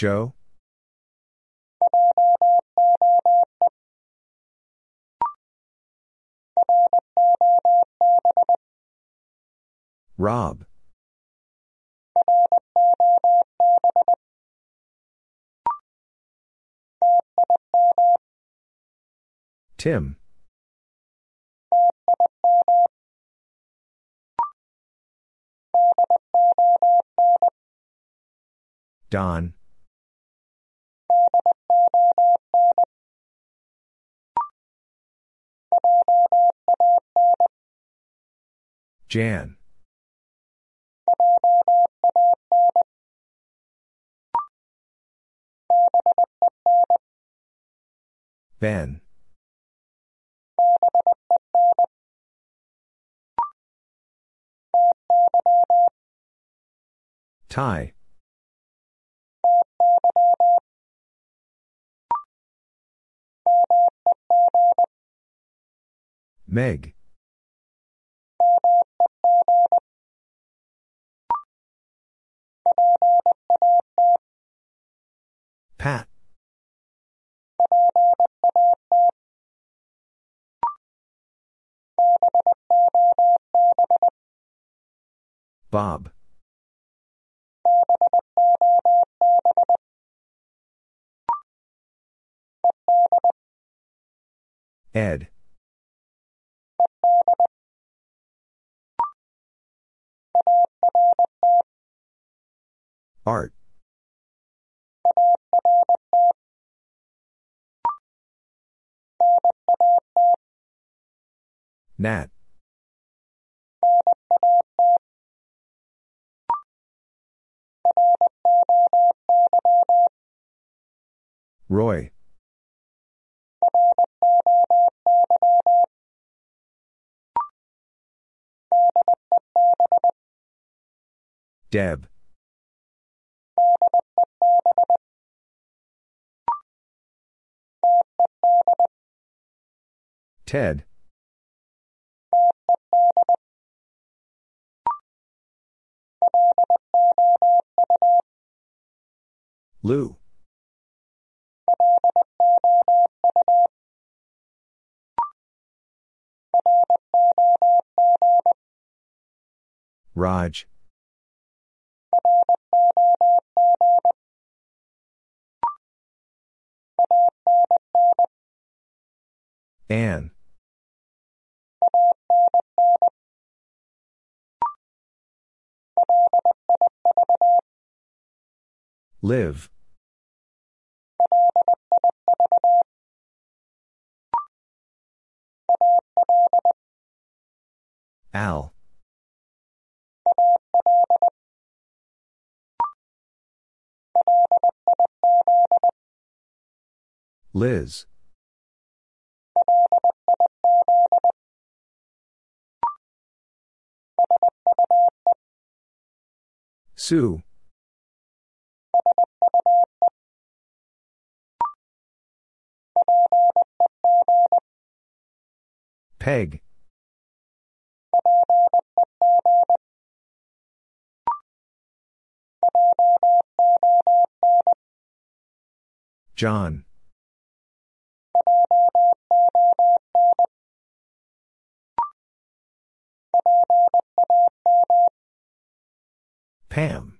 Joe? Rob. Tim. Don. Jan. Ben. Ty. Meg. Pat. Bob. Ed. Art. Nat. Roy. Deb. Ted. Lou. Raj. Ann. Liv. Al. Liz. Sue. Peg. Jon. Pam.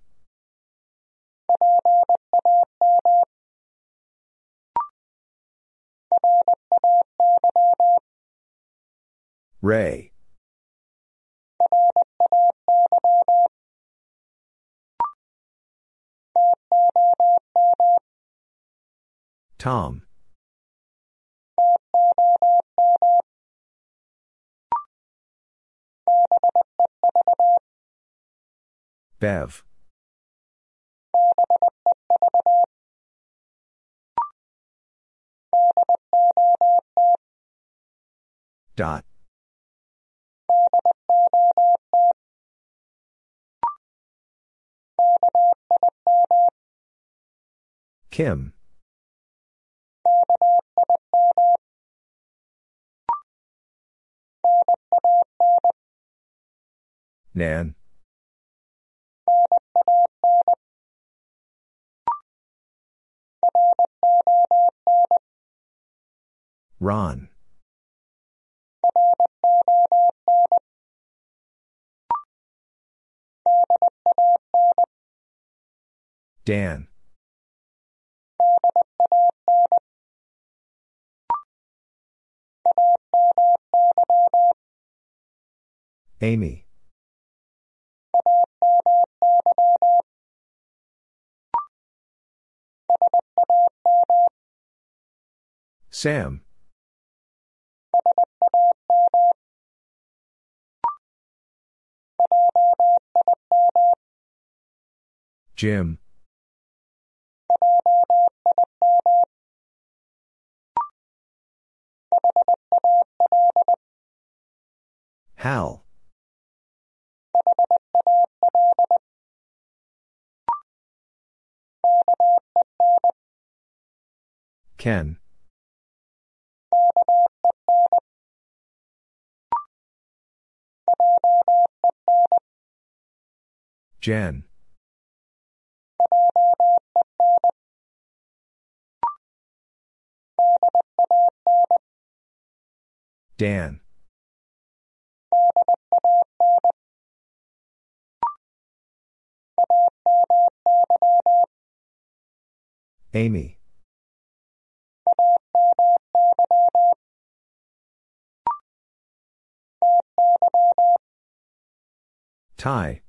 Ray. Tom. Bev. Dot. Kim. Nan. Ron. Dan. Amy. Sam. Jim. Hal. Ken. Jen. Dan. Amy. Ty.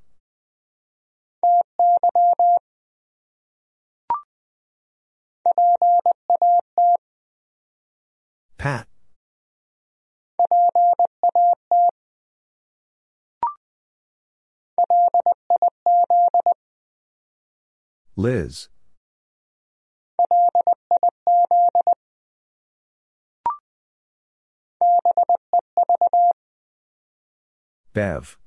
Pat. Liz. Bev.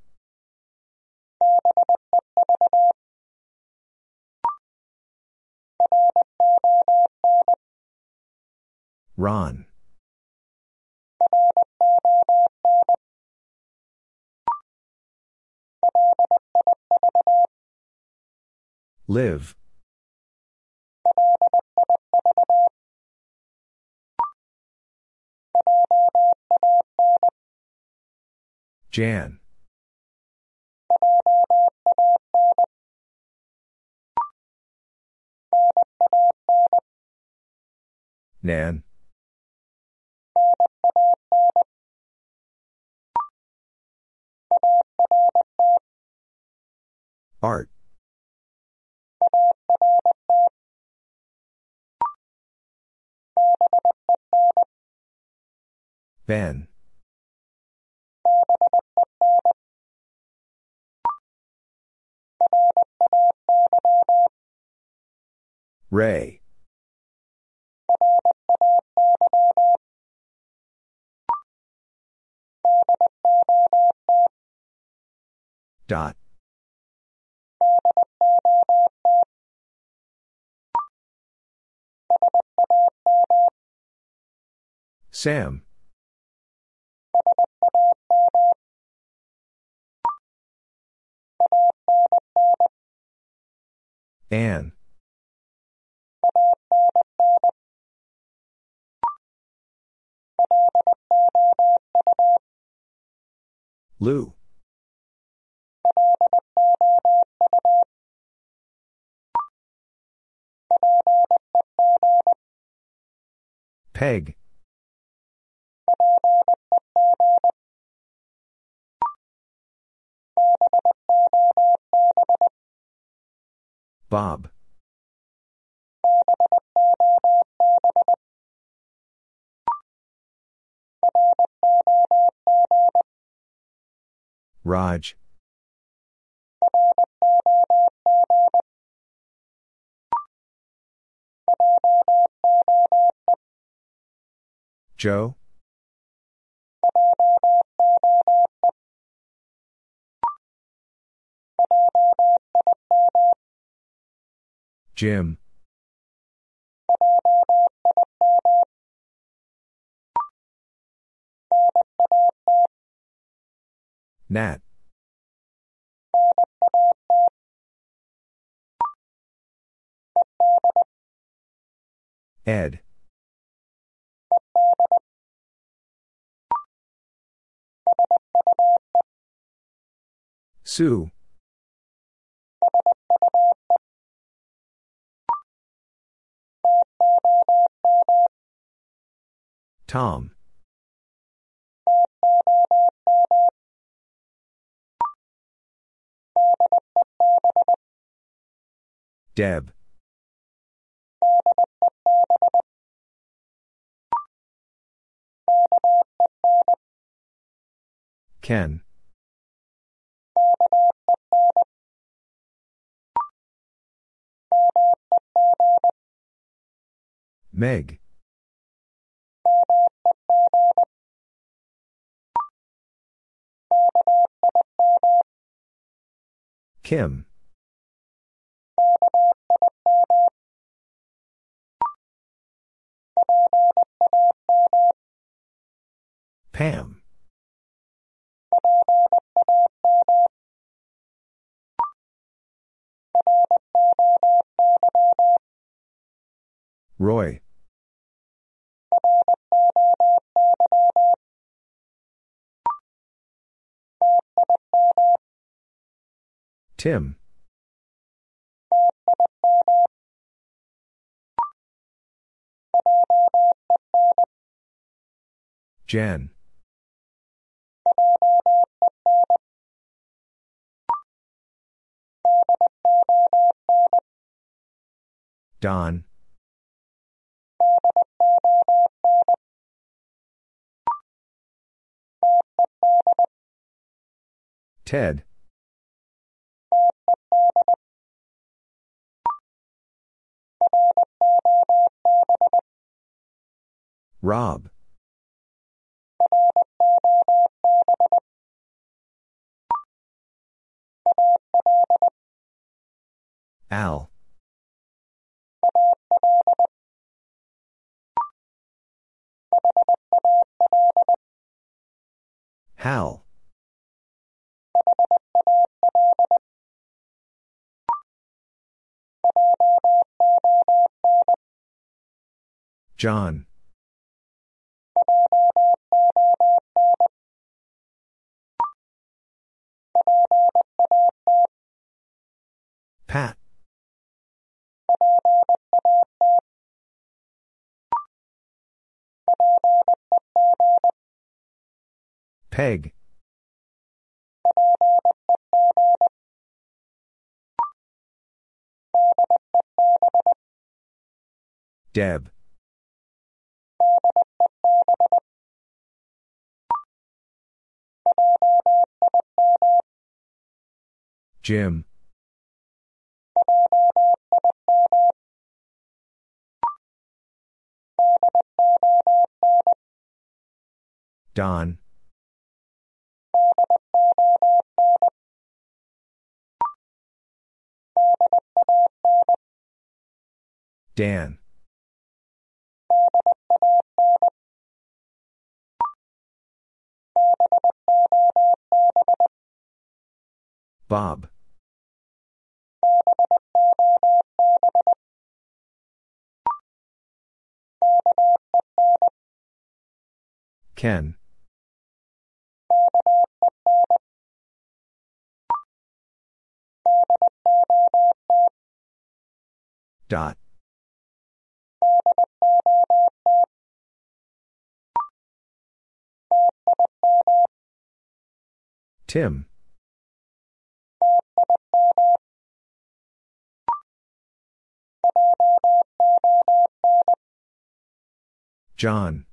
Ron. Liv. Jan. Nan. Art. Ben. Ray. Dot. Sam. Ann. Lou. Peg. Bob. Raj. Joe. Jim. Nat. Ed. Sue. Tom. Deb. Ken. Meg. Kim. Pam. Roy. Tim. Jen. Don. Ted. Rob. Al. Hal. Jon. Pat. Peg. Deb. Jim. Don. Dan. Bob. Ken. Dot. Tim. Jon.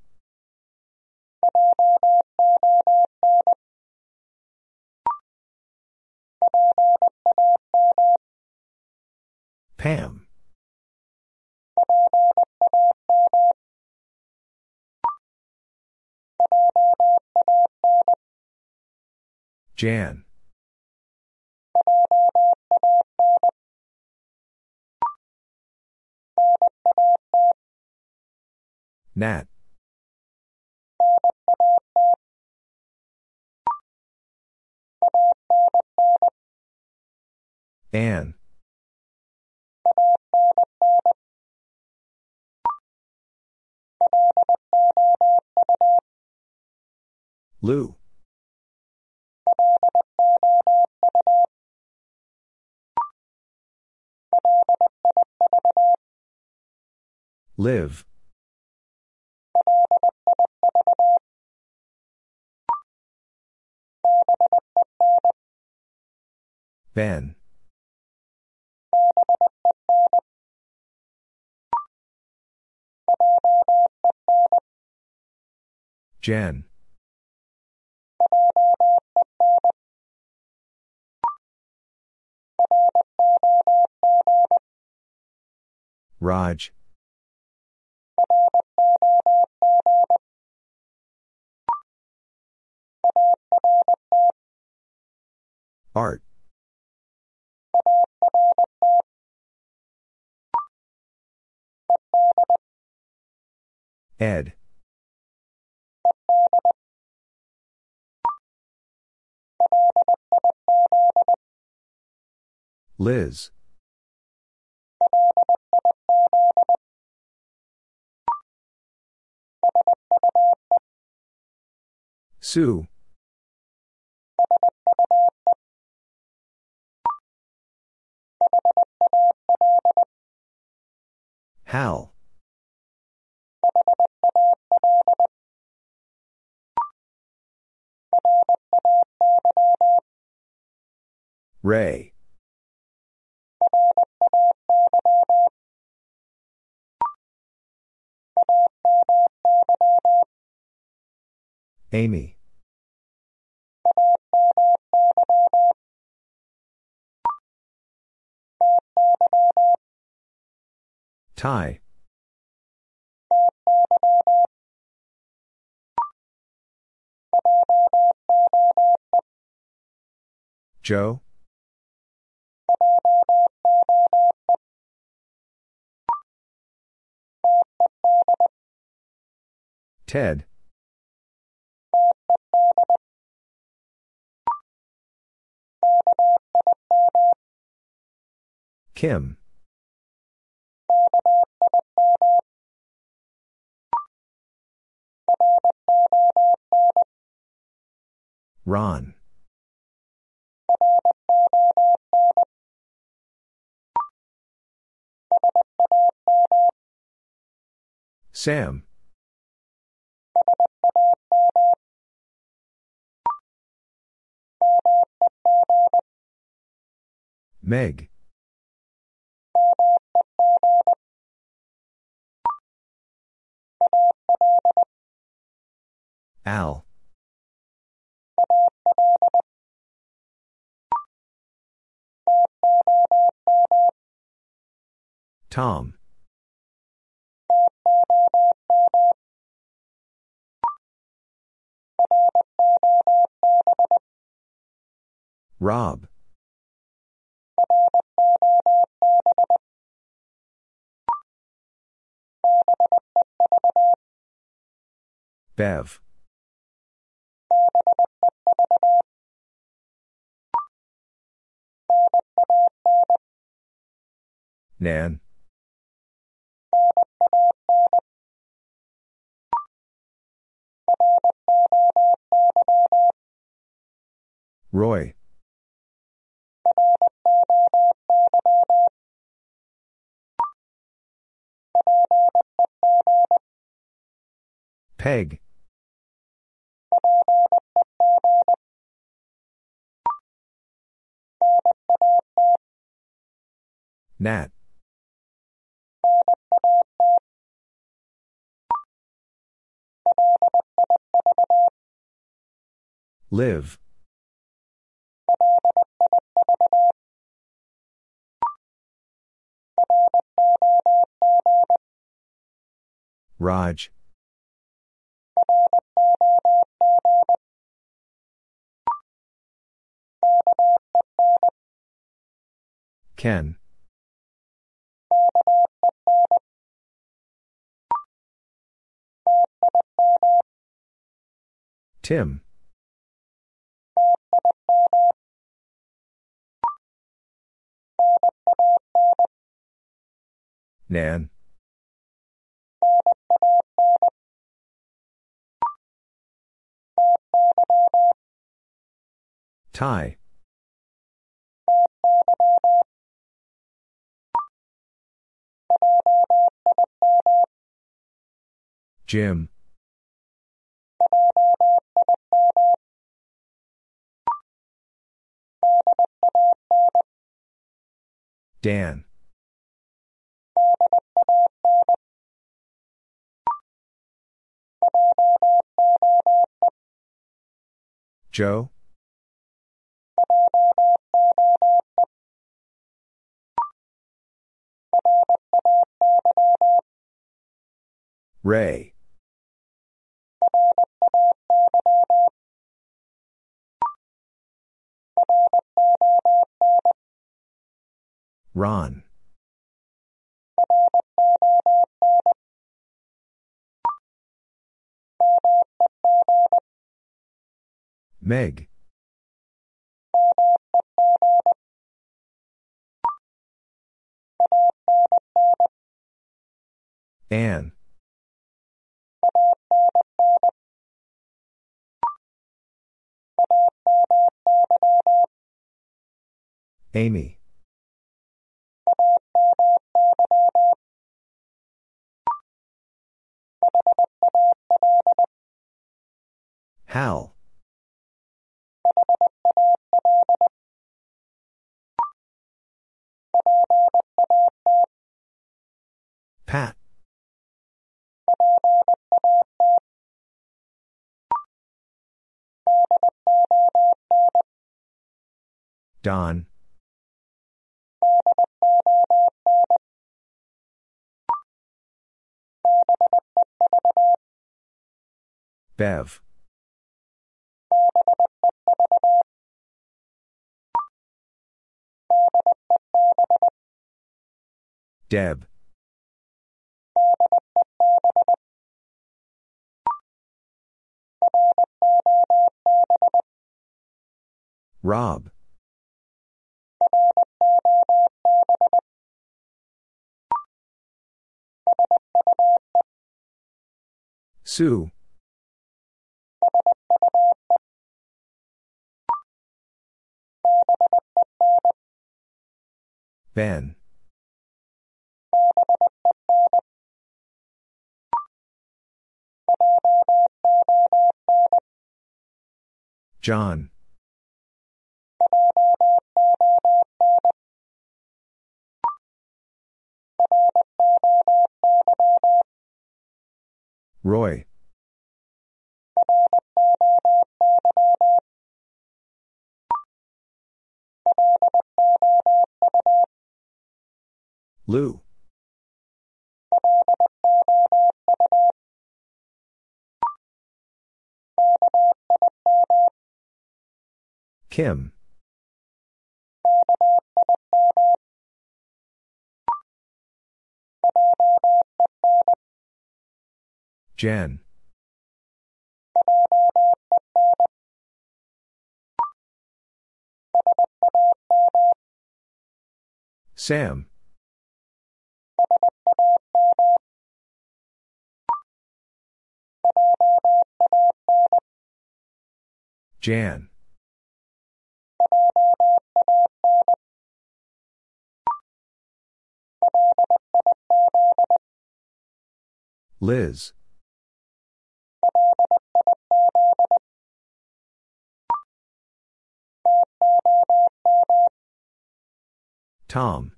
Pam. Jan. Nat. Ann. Lou. Liv. Ben. Jen. Raj. Art. Ed. Liz. Sue. Hal. Ray. Amy. Ty. Joe. Ted. Kim. Ron. Sam. Meg. Al. Tom. Rob. Bev. Nan. Roy. Peg. Nat. Liv. Raj. Ken. Tim. Nan. Ty. Jim. Dan. Joe? Ray. Ron. Meg. Ann. Amy. Hal. Pat. Don. Bev. Deb. Rob. Sue. Ben. Jon. Roy. Lou. Kim. Jen. Sam. Jan. Liz. Tom.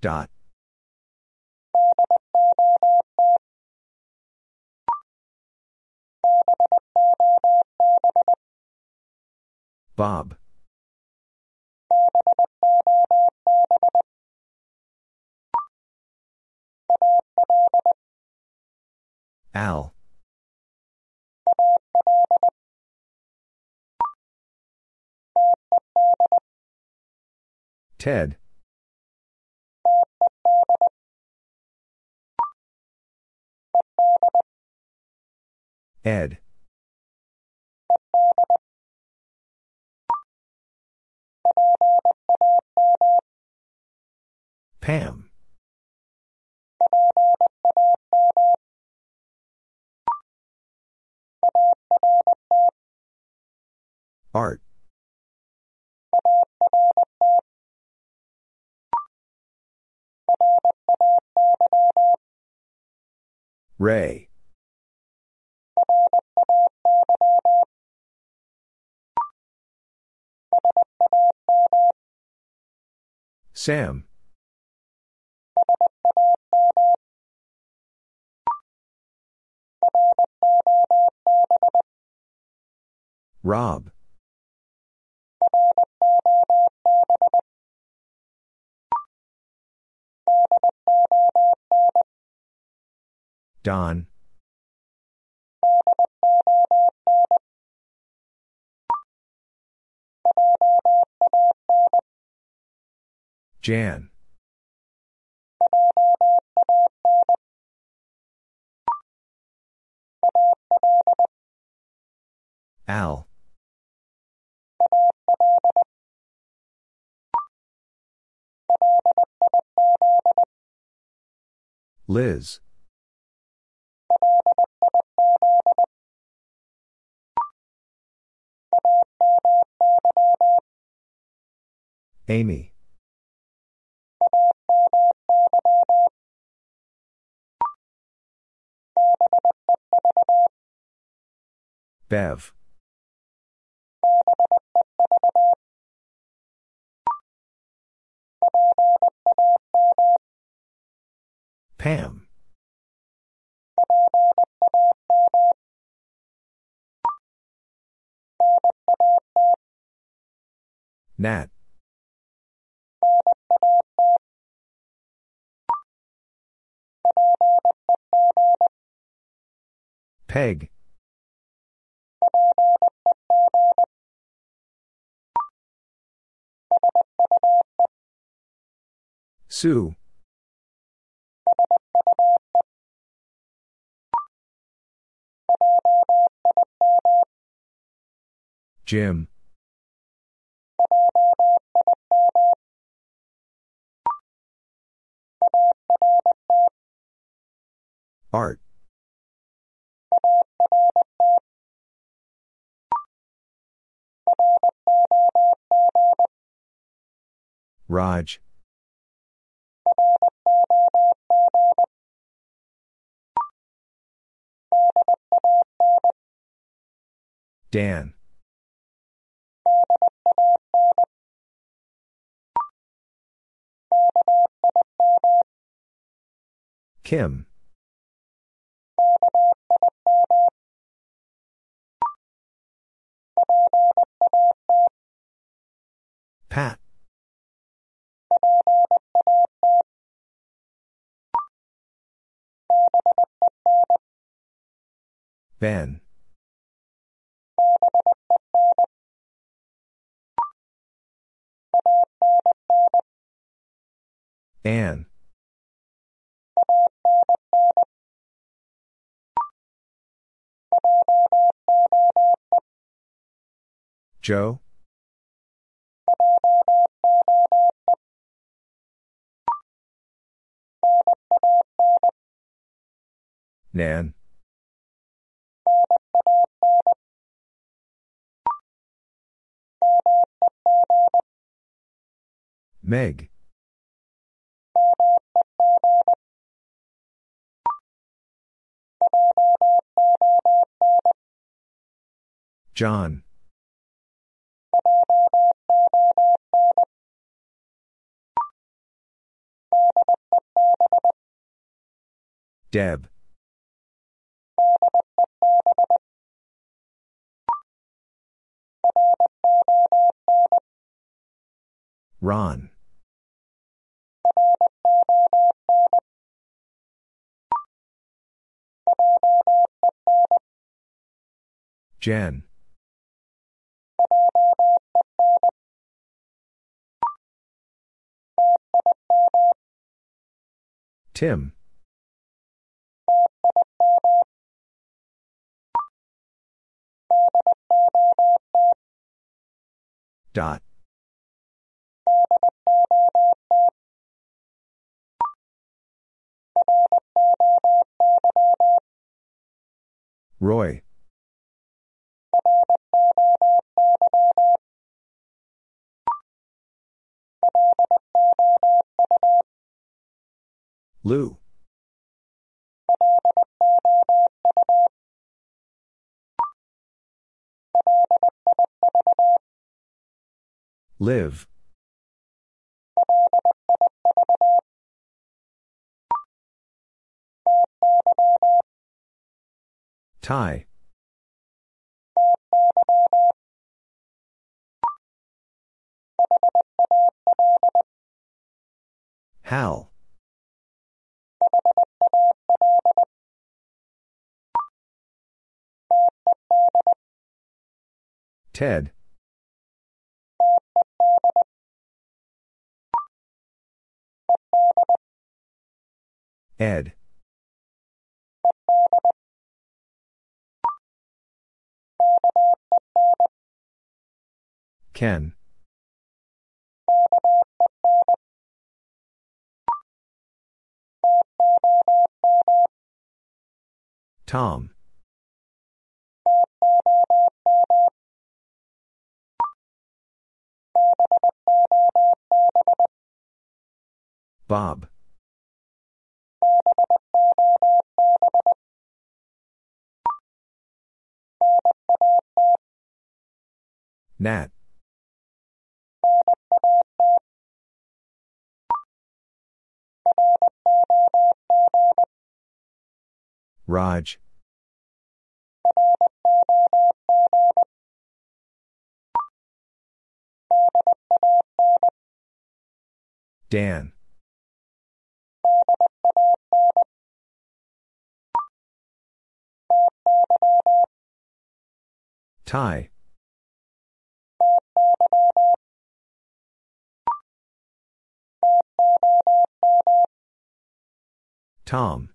Dot. Bob. Al. Ted. Ed. Pam. Art. Ray. Sam. Rob. Don. Jan. Al. Liz. Amy. Bev. Pam. Nat. Peg. Sue. Jim. Art. Raj. Dan. Kim. Pat. Ben. Ann. Joe? Nan. Meg. Jon. Deb. Ron. Jen. Tim. Dot. Roy. Lou. Liv. Ty. Hal. Ted. Ed. Ken. Tom. Bob. Nat. Raj. Dan. Ty. Tom.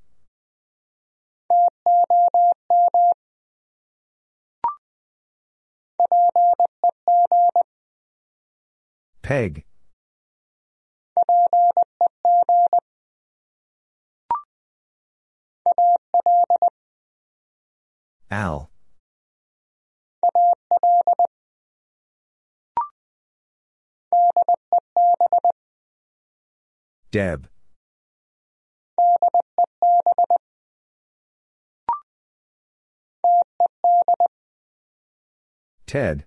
Peg. Al. Deb. Ted.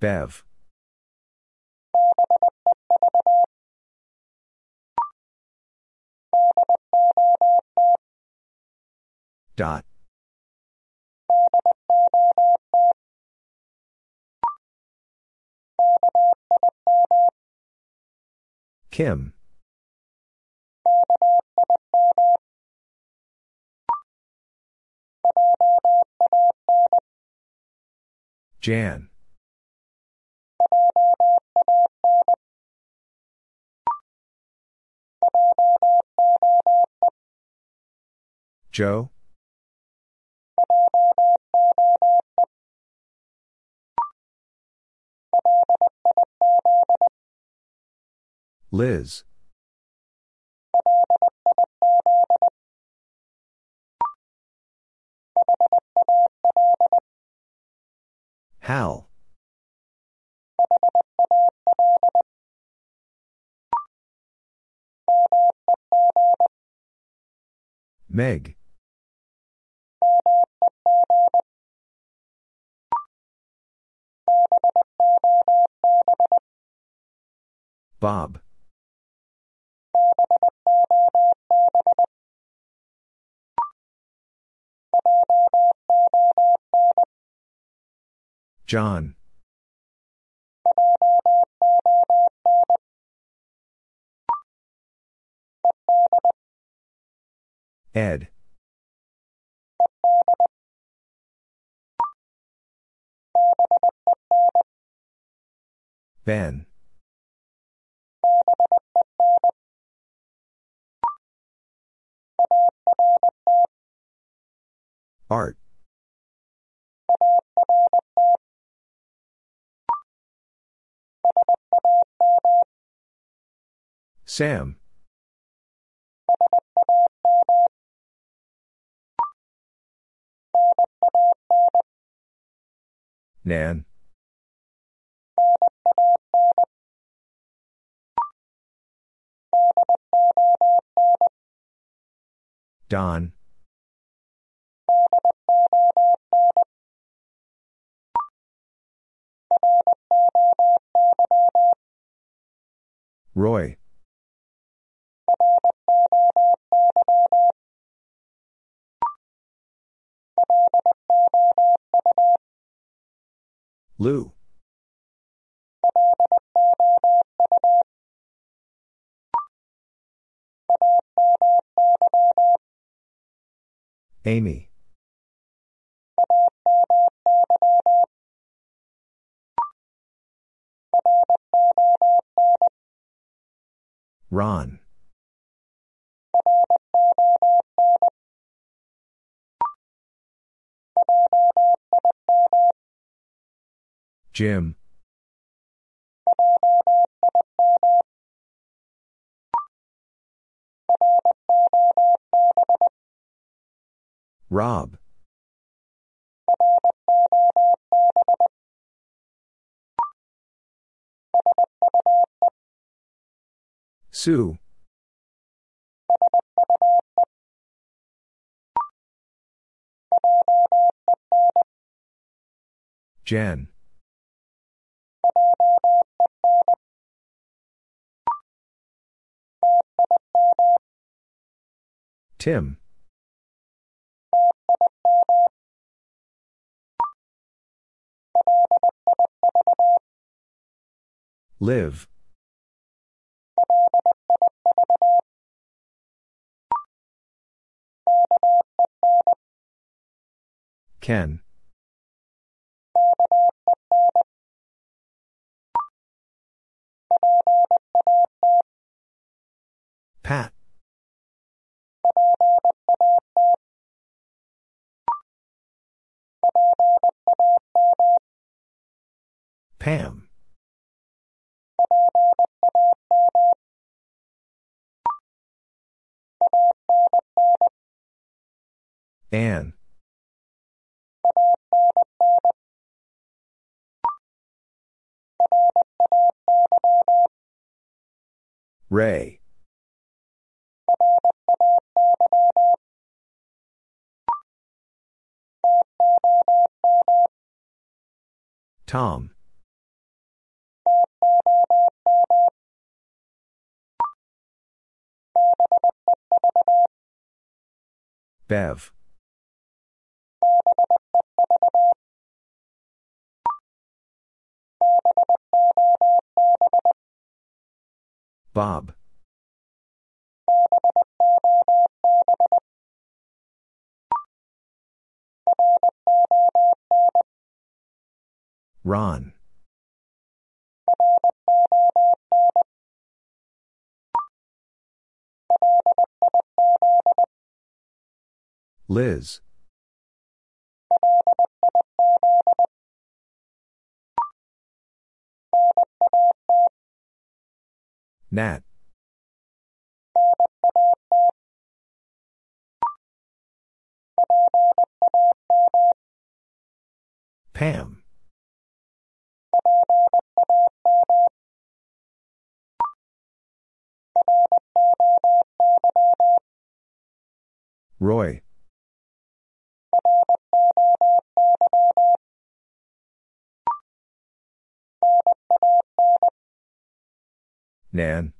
Bev. Dot. Kim. Jan. Joe? Liz. Hal. Meg. Bob. Jon. Ed. Ben. Art. Sam. Nan. Don. Roy. Lou. Amy. Ron. Jim. Rob. Sue. Jen. Tim. Liv. Ken. Pat. Pam. Ann. Ray. Tom. Bev. Bob. Ron. Liz. Nat. Pam. Roy. Nan.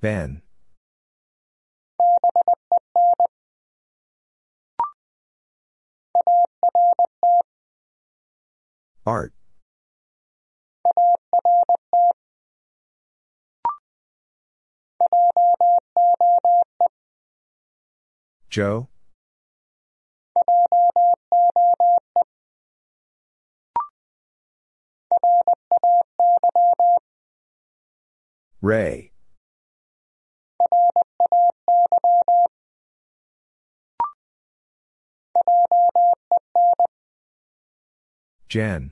Ben. Art. Joe? Ray. Jen.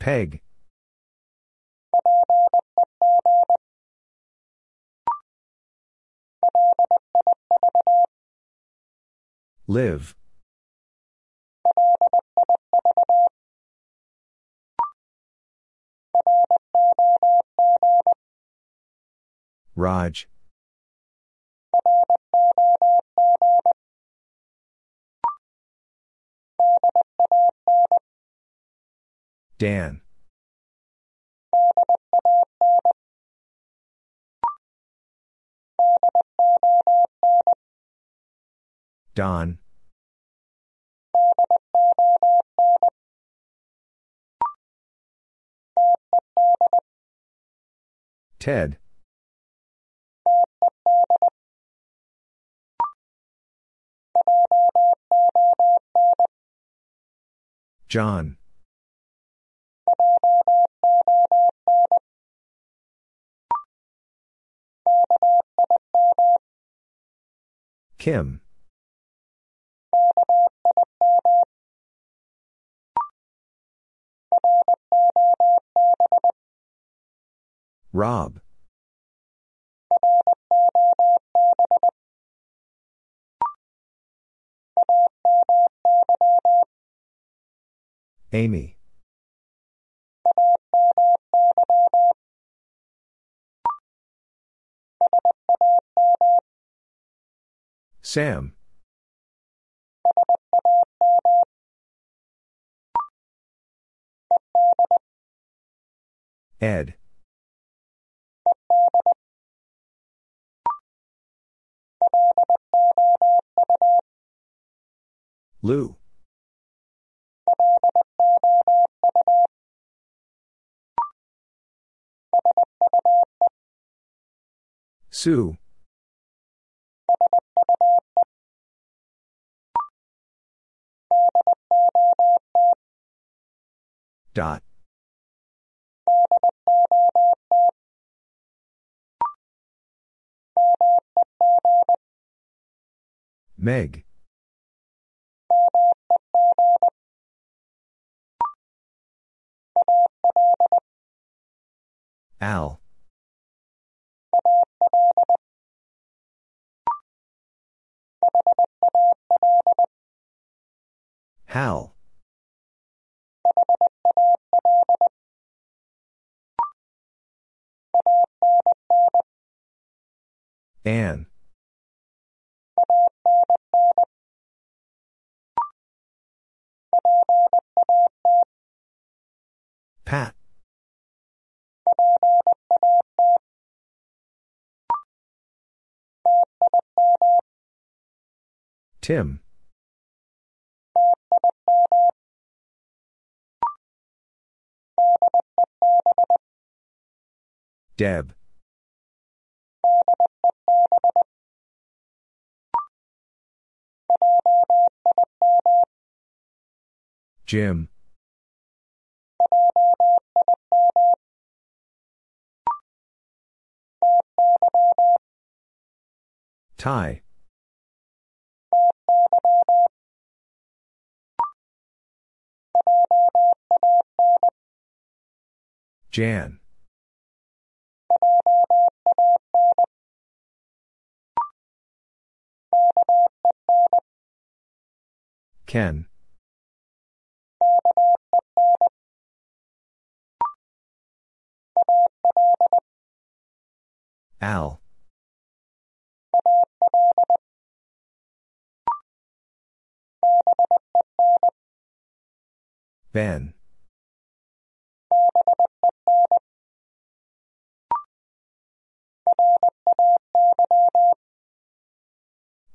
Peg. Liv. Raj. Dan. Don. Ted. Jon. Kim. Rob. Amy. Sam. Ed. Lou. Sue. Dot. Meg. Al. Hal. Ann. Pat. Tim. Deb. Jim. Ty. Jan. Ken. Al. Ben.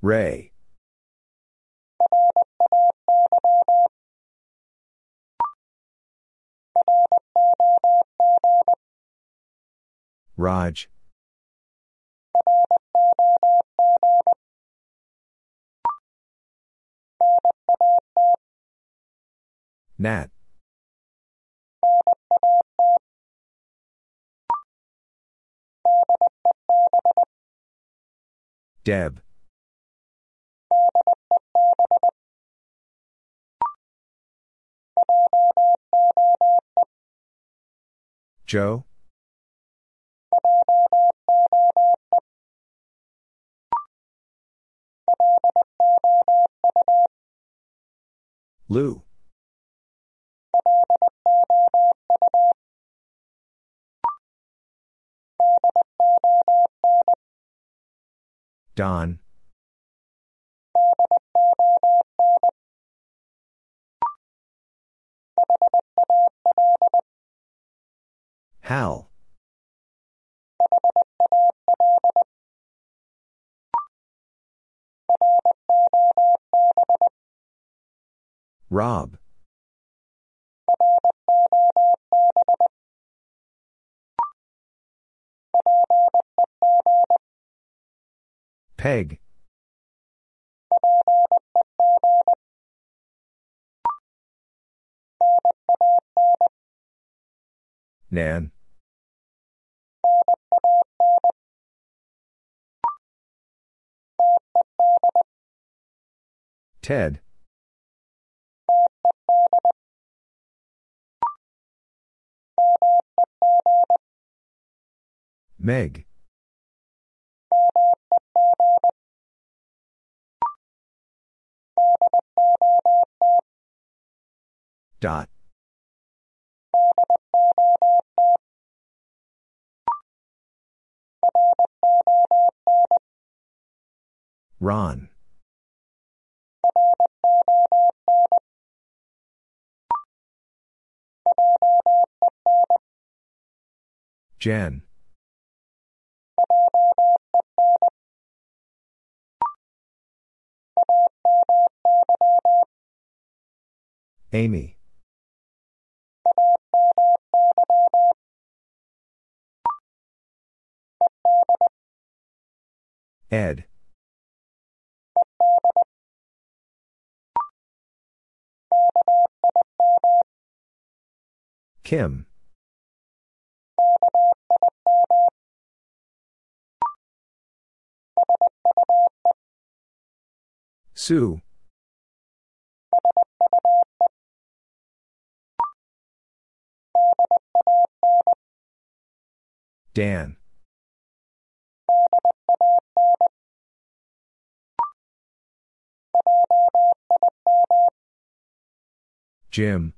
Ray. Raj. Nat. Deb. Joe? Lou. Don. Hal. Rob. Peg. Nan. Ted. Meg. Dot. Ron. Jen. Amy. Ed. Kim. Sue. Dan. Jim.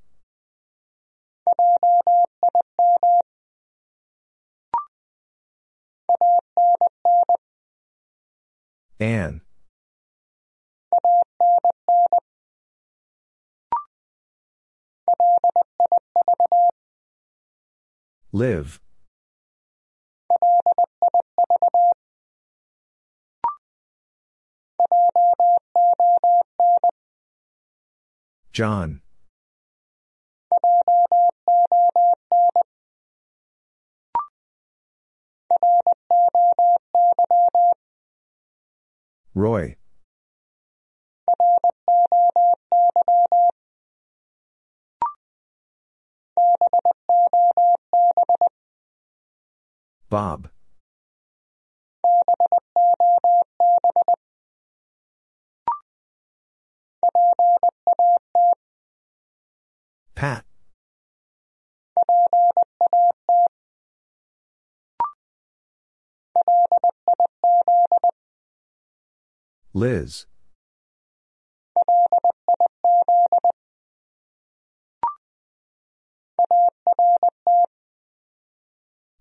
Ann. Liv. Jon. Roy. Bob. Pat. Liz.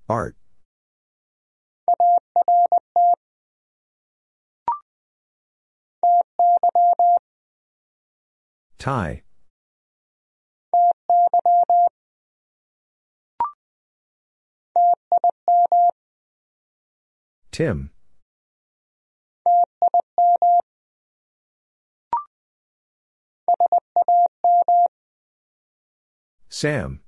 Art. Ty. Tim. Sam.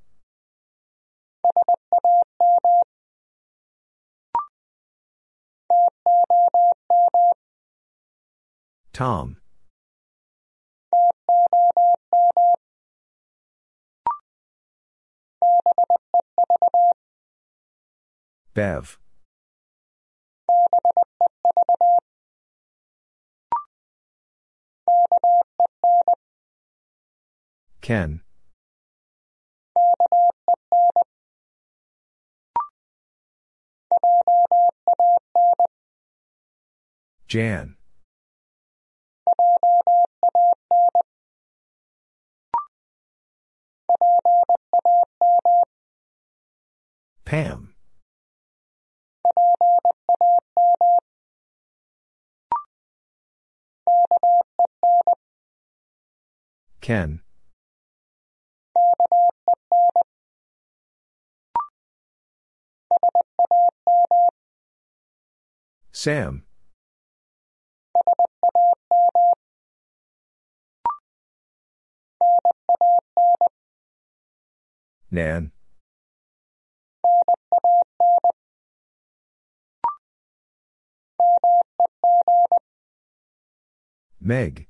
Tom. Bev. Ken. Jan. Pam. Ken. Sam. Nan. Meg.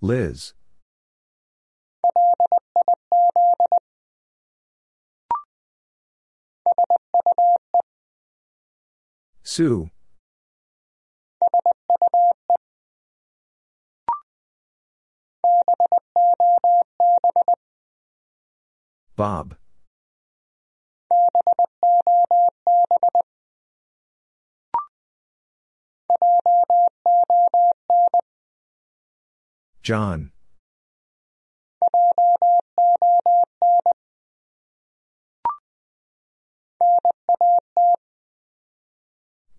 Liz. Sue. Bob. Jon.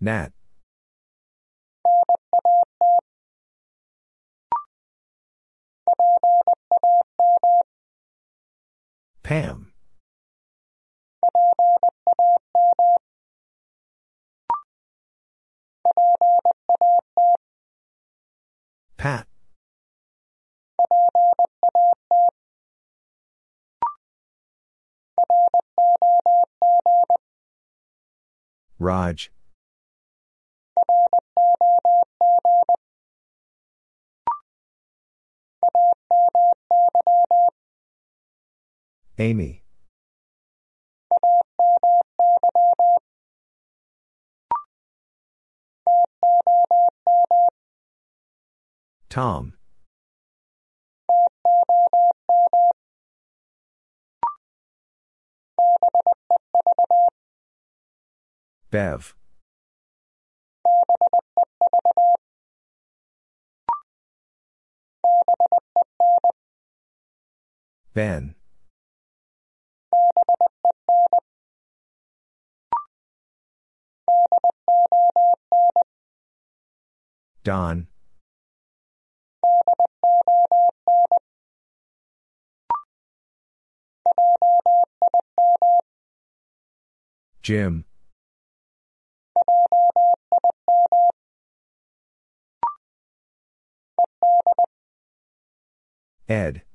Nat. Pam. Pat. Raj. Amy. Tom. Bev. Ben. Don. Jim. Ed.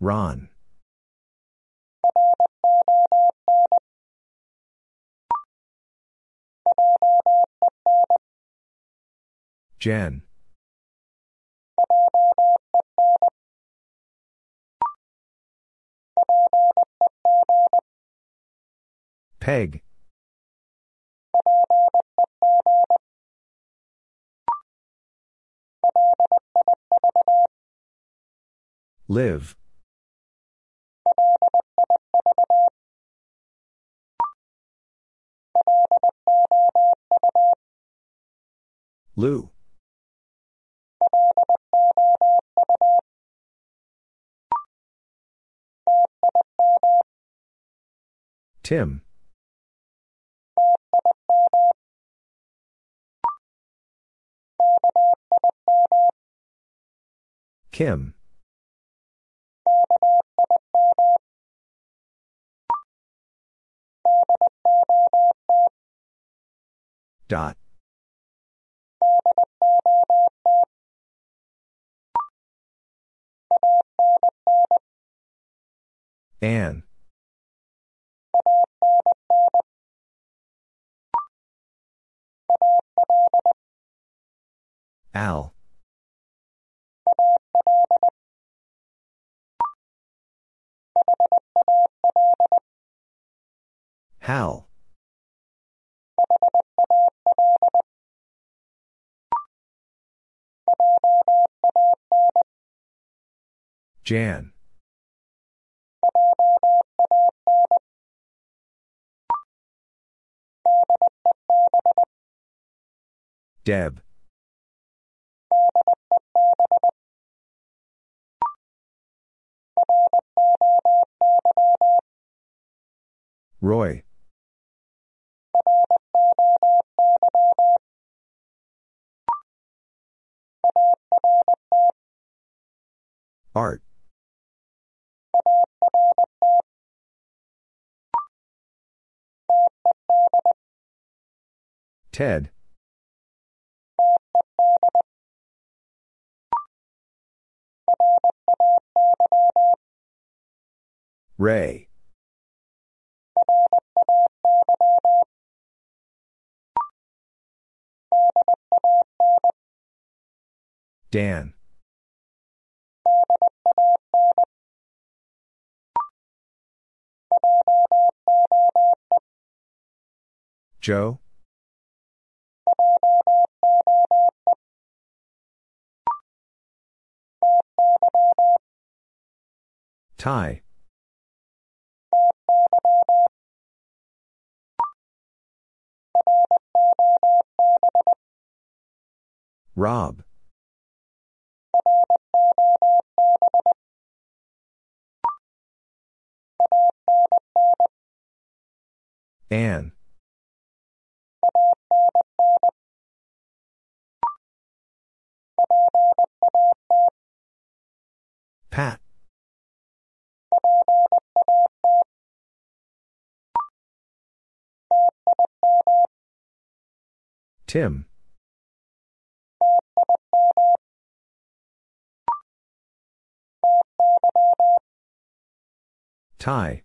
Ron. Jen. Peg. Liv. Lou. Tim. Kim. Dot. Ann. Al. Hal. Jan. Deb. Roy. Art. Ted. Ray. Dan. Joe? Ty. Rob. Ann. Pat. Tim. Ty.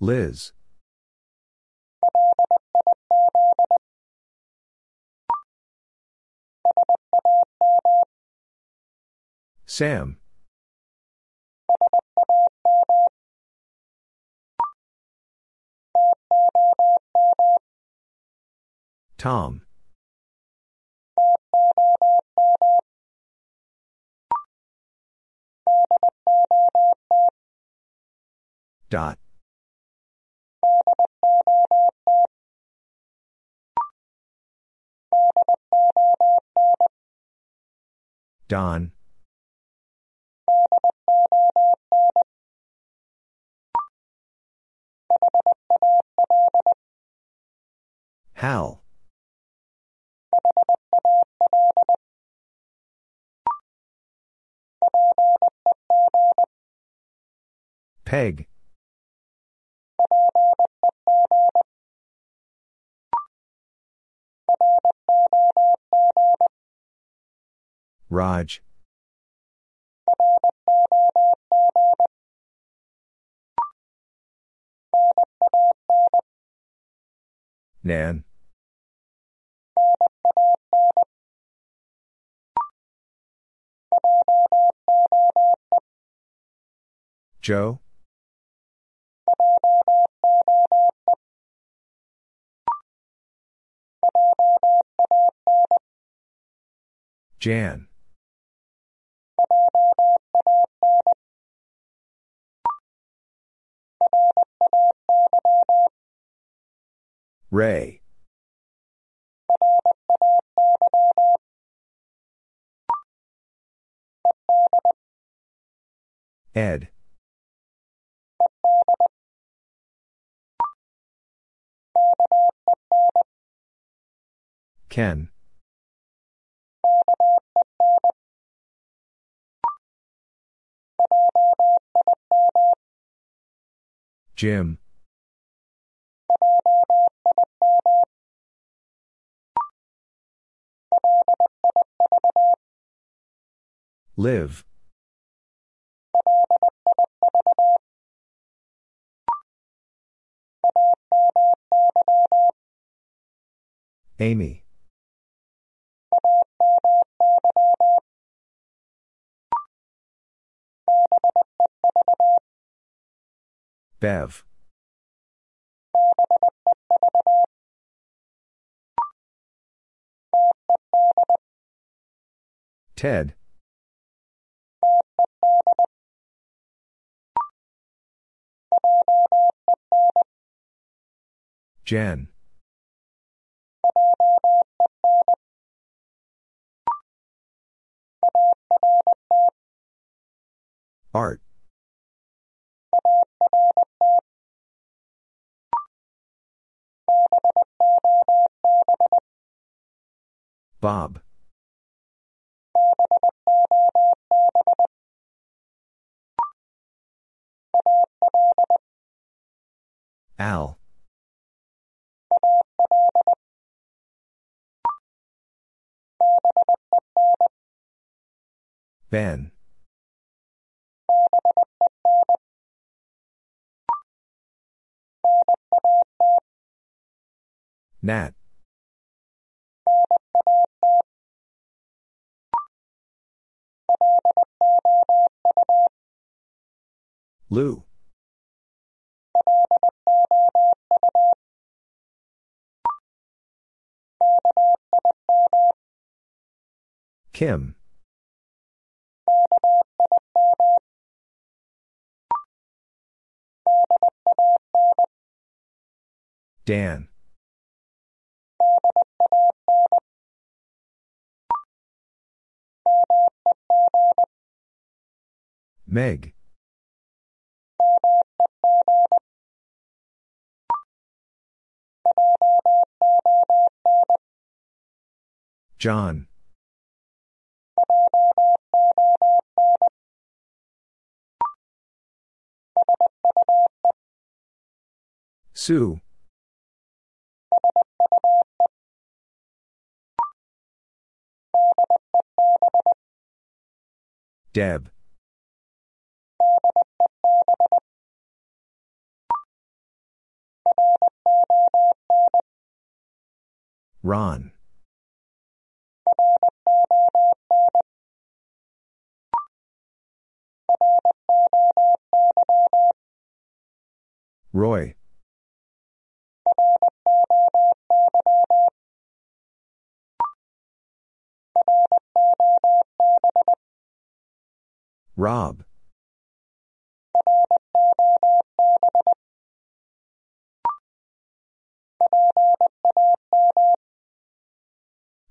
Liz. Sam. Tom. Dot. Don. Hal. Peg. Raj. Nan. Joe? Jan. Ray. Ed. Ken. Jim. Liv. Amy. Bev. Ted. Jen. Art. Bob. Al. Ben. Nat. Lou. Kim. Dan. Meg. Jon. Sue. Deb. Ron. Roy. Rob.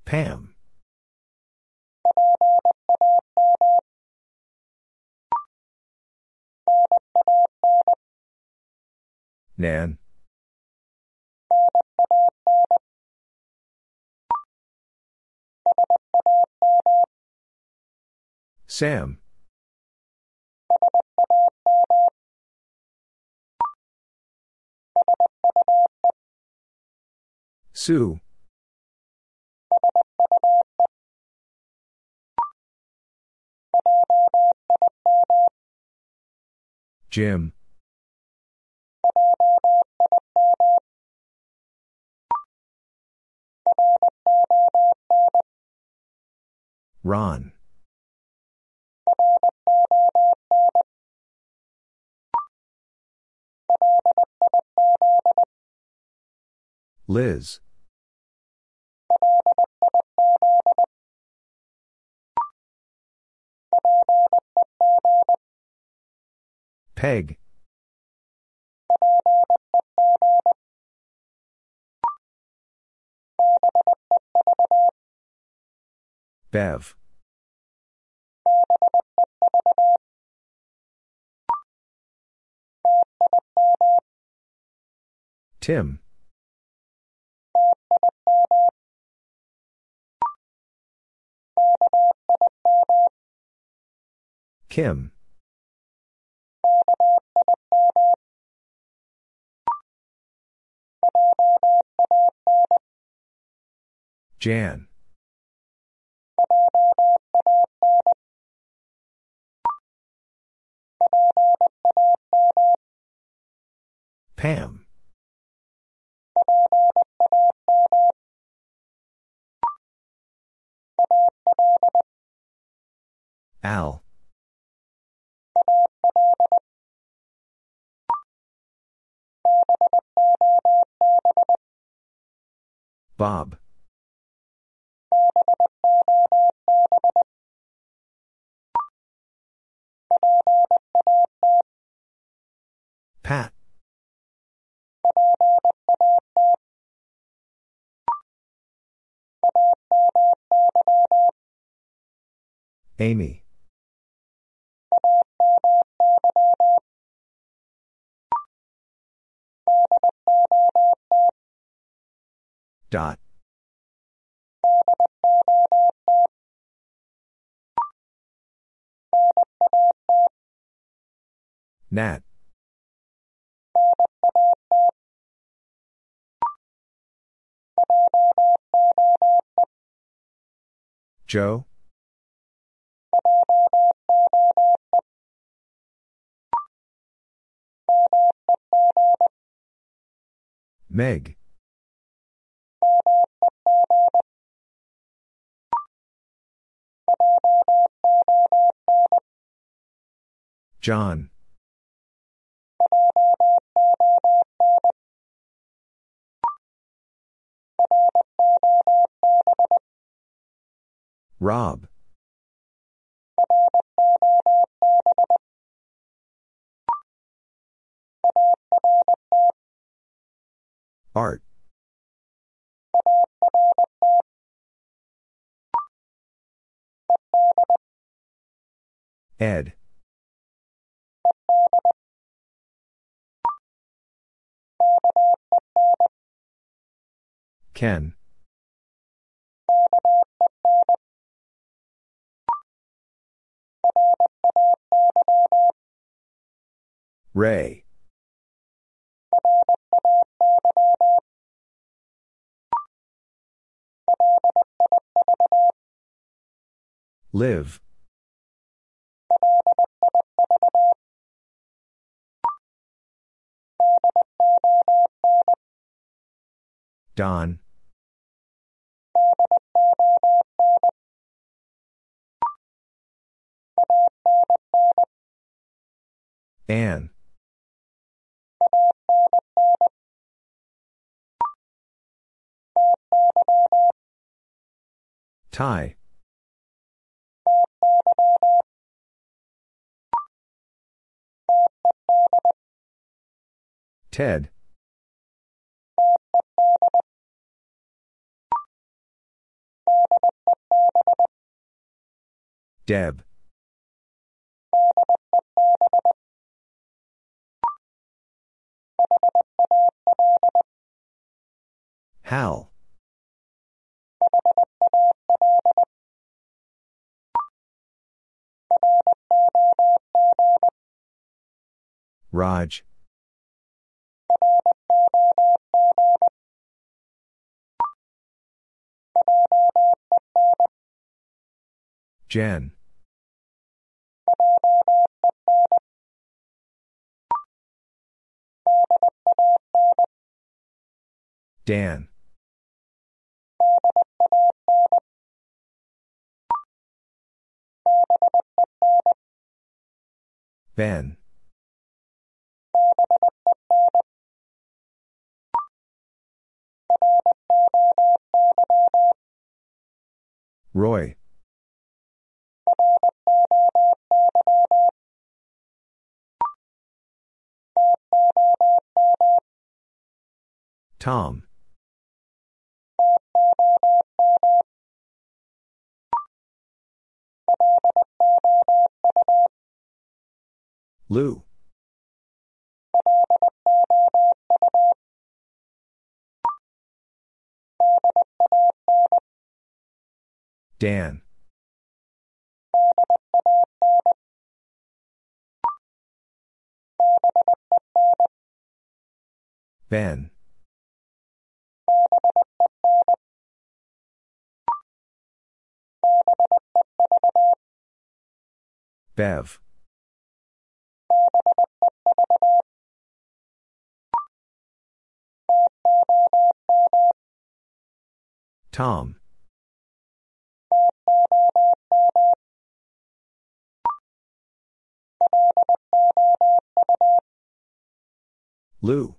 Pam. Nan. Sam. Sue. Jim. Ron. Liz. Peg. Bev. Tim. Kim. Jan. Pam. Al. Bob. Pat. Amy. Dot. Nat. Joe? Meg. Jon. Rob. Art. Ed. Ken. Ray. Liv. Don. Ann. Ty. Ted. Deb. Hal. Raj. Jen. Dan. Ben. Roy. Tom. Lou. Dan. Ben. Bev. Tom. Lou.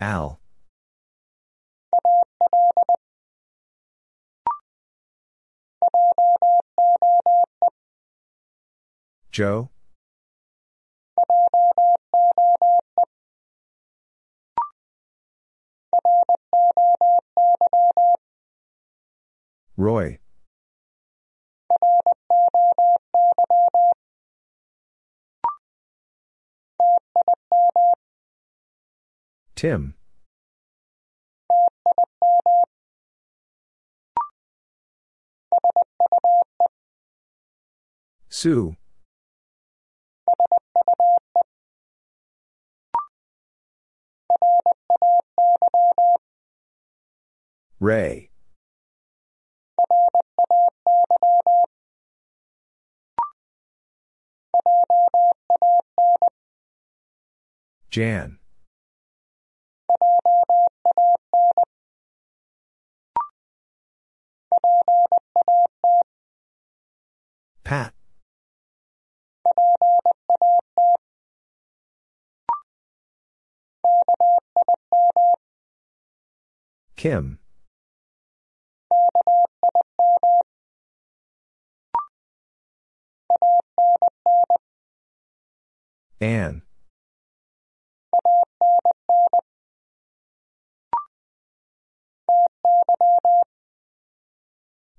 Al. Joe? Roy. Tim. Sue. Ray. Jan. Pat. Kim. Ann.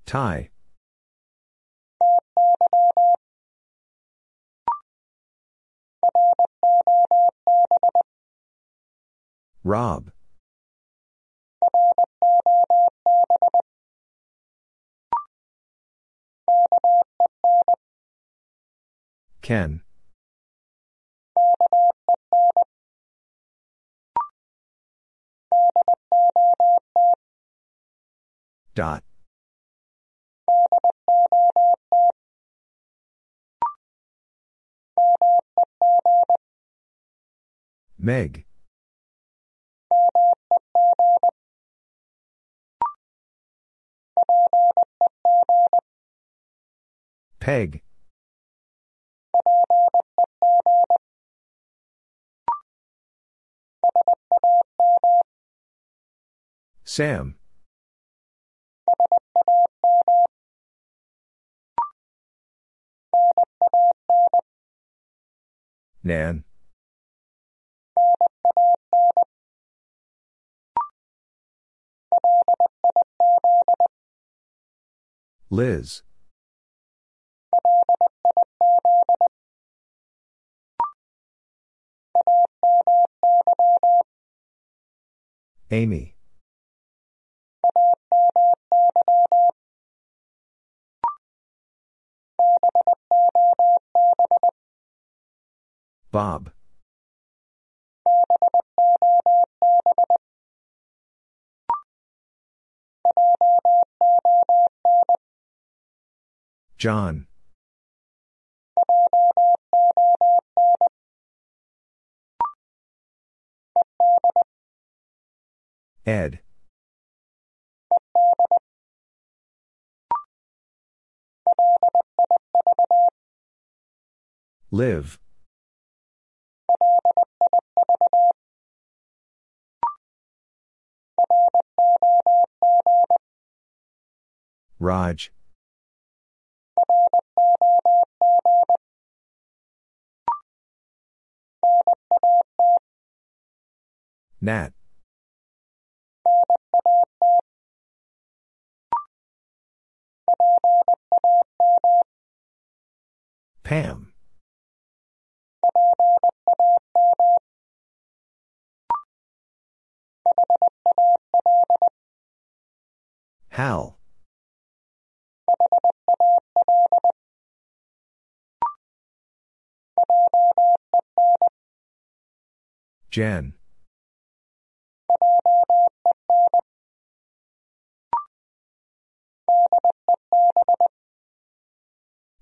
Ty. Rob. Ken. Dot. Meg. Peg. Sam. Nan. Liz. Amy. Bob. Jon. Ed. Liv. Raj. Nat. Pam. Hal. Jen.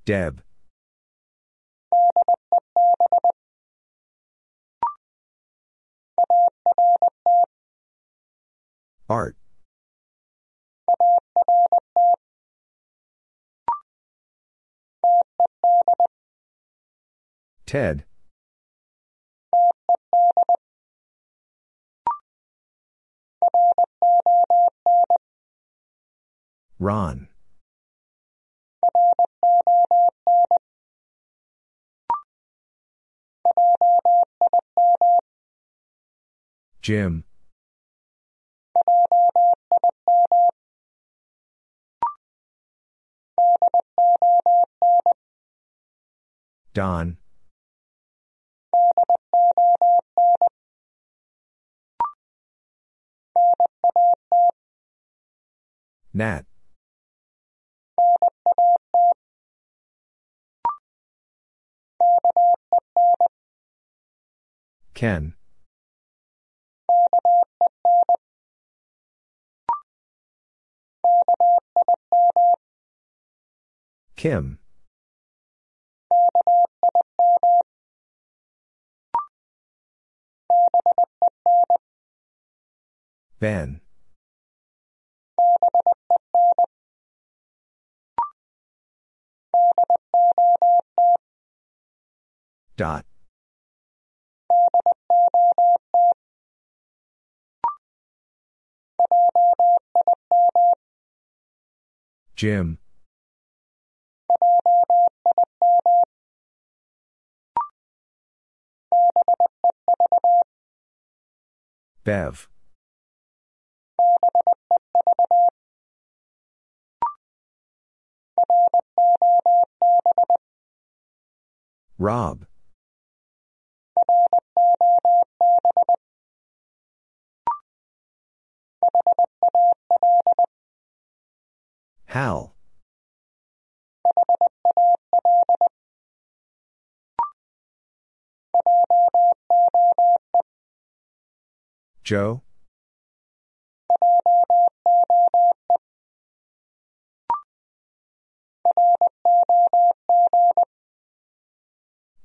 Deb. Art. Ted. Ron. Jim. Don. Nat. Ken. Kim. Ben. Dot. Jim. Bev. Rob. Hal. Joe?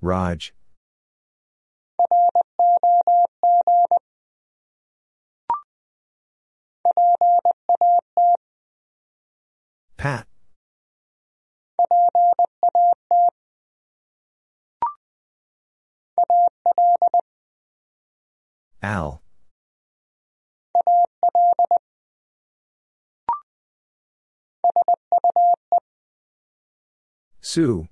Raj. Pat. Al. Sue.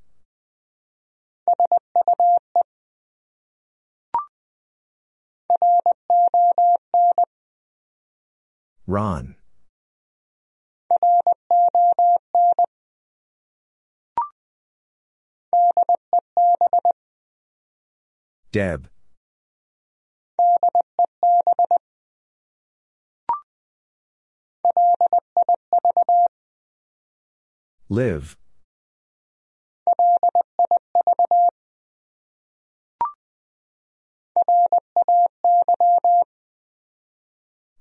Ron. Deb. Liv.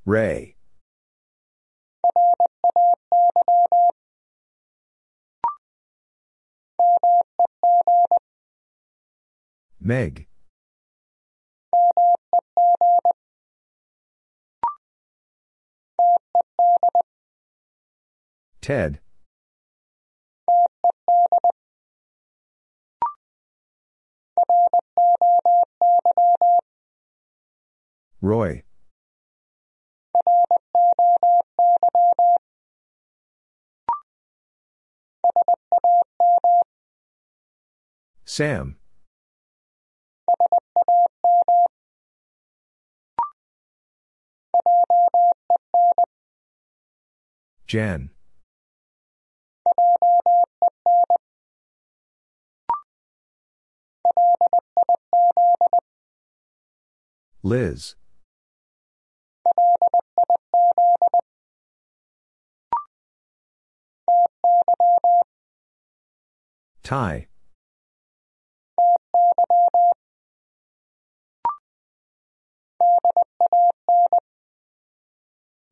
Ray. Meg. Ted. Roy. Sam. Jen. Liz. Ty.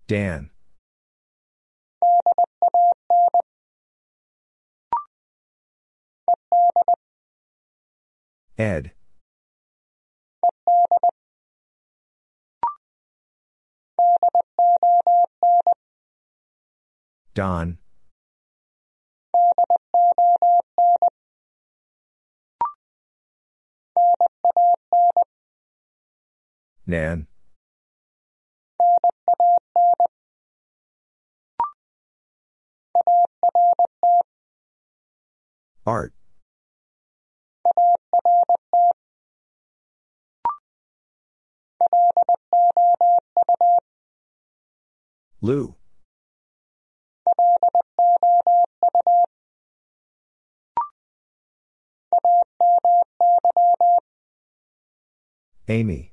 Dan. Ed. Don. Nan. Art. Lou. Amy.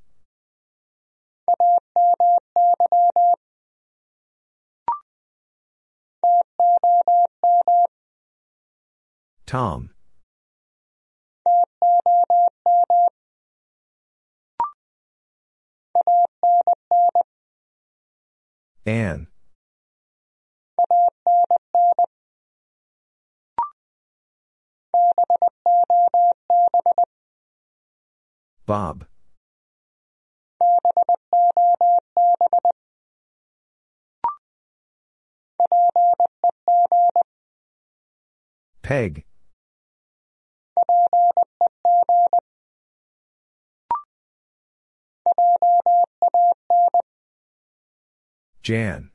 Tom. Ann. Bob. Peg. Jan.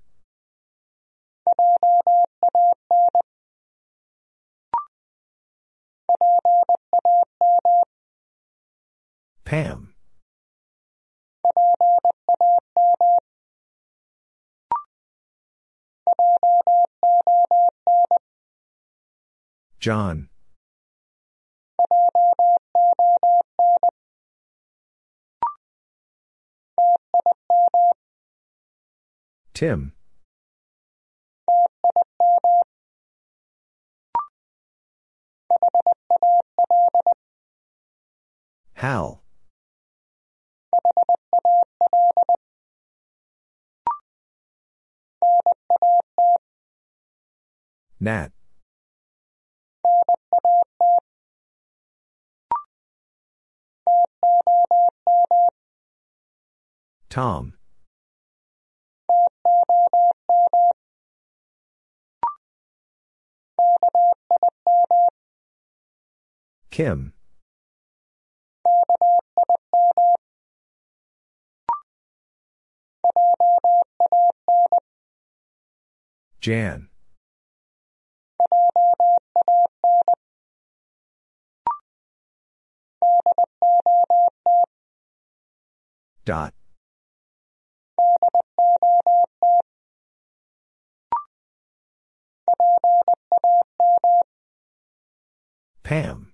Pam. Jon. Tim. Hal. Nat. Tom. Kim. Jan. Dot. Pam.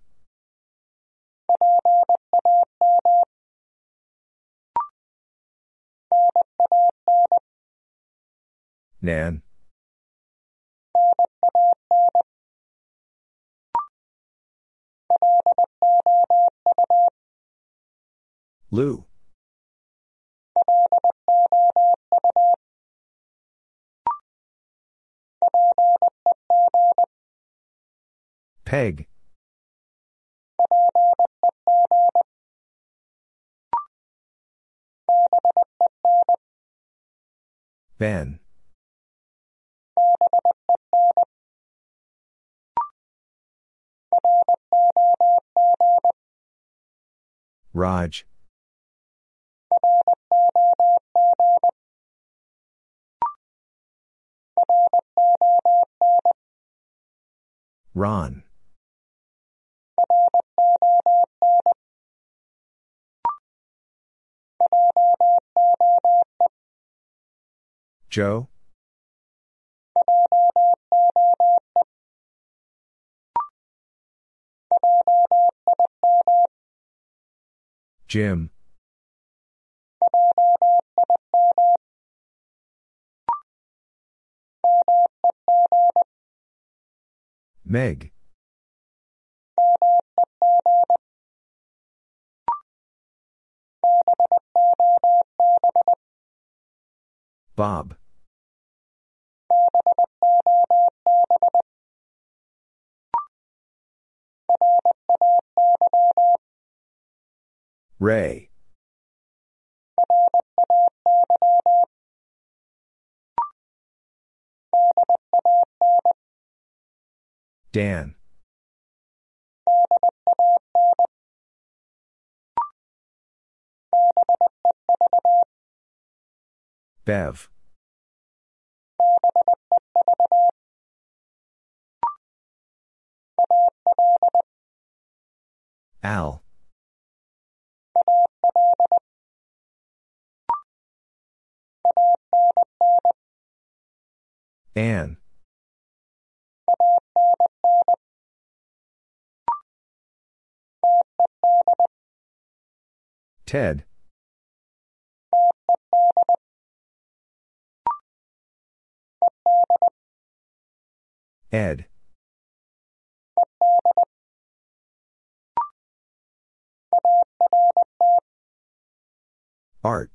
Nan. Lou. Peg. Ben. Raj. Ron. Joe? Jim. Meg. Bob. Ray. Dan. Bev. Al. Ann. Ted. Ed. Art.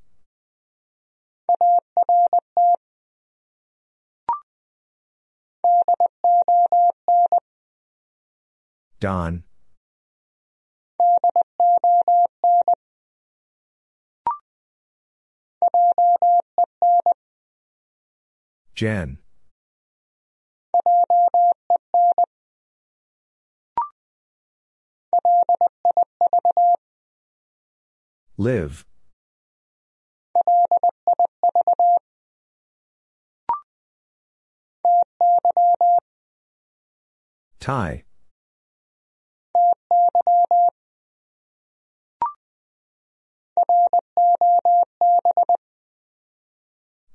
Don. Jen. Liv. Ty.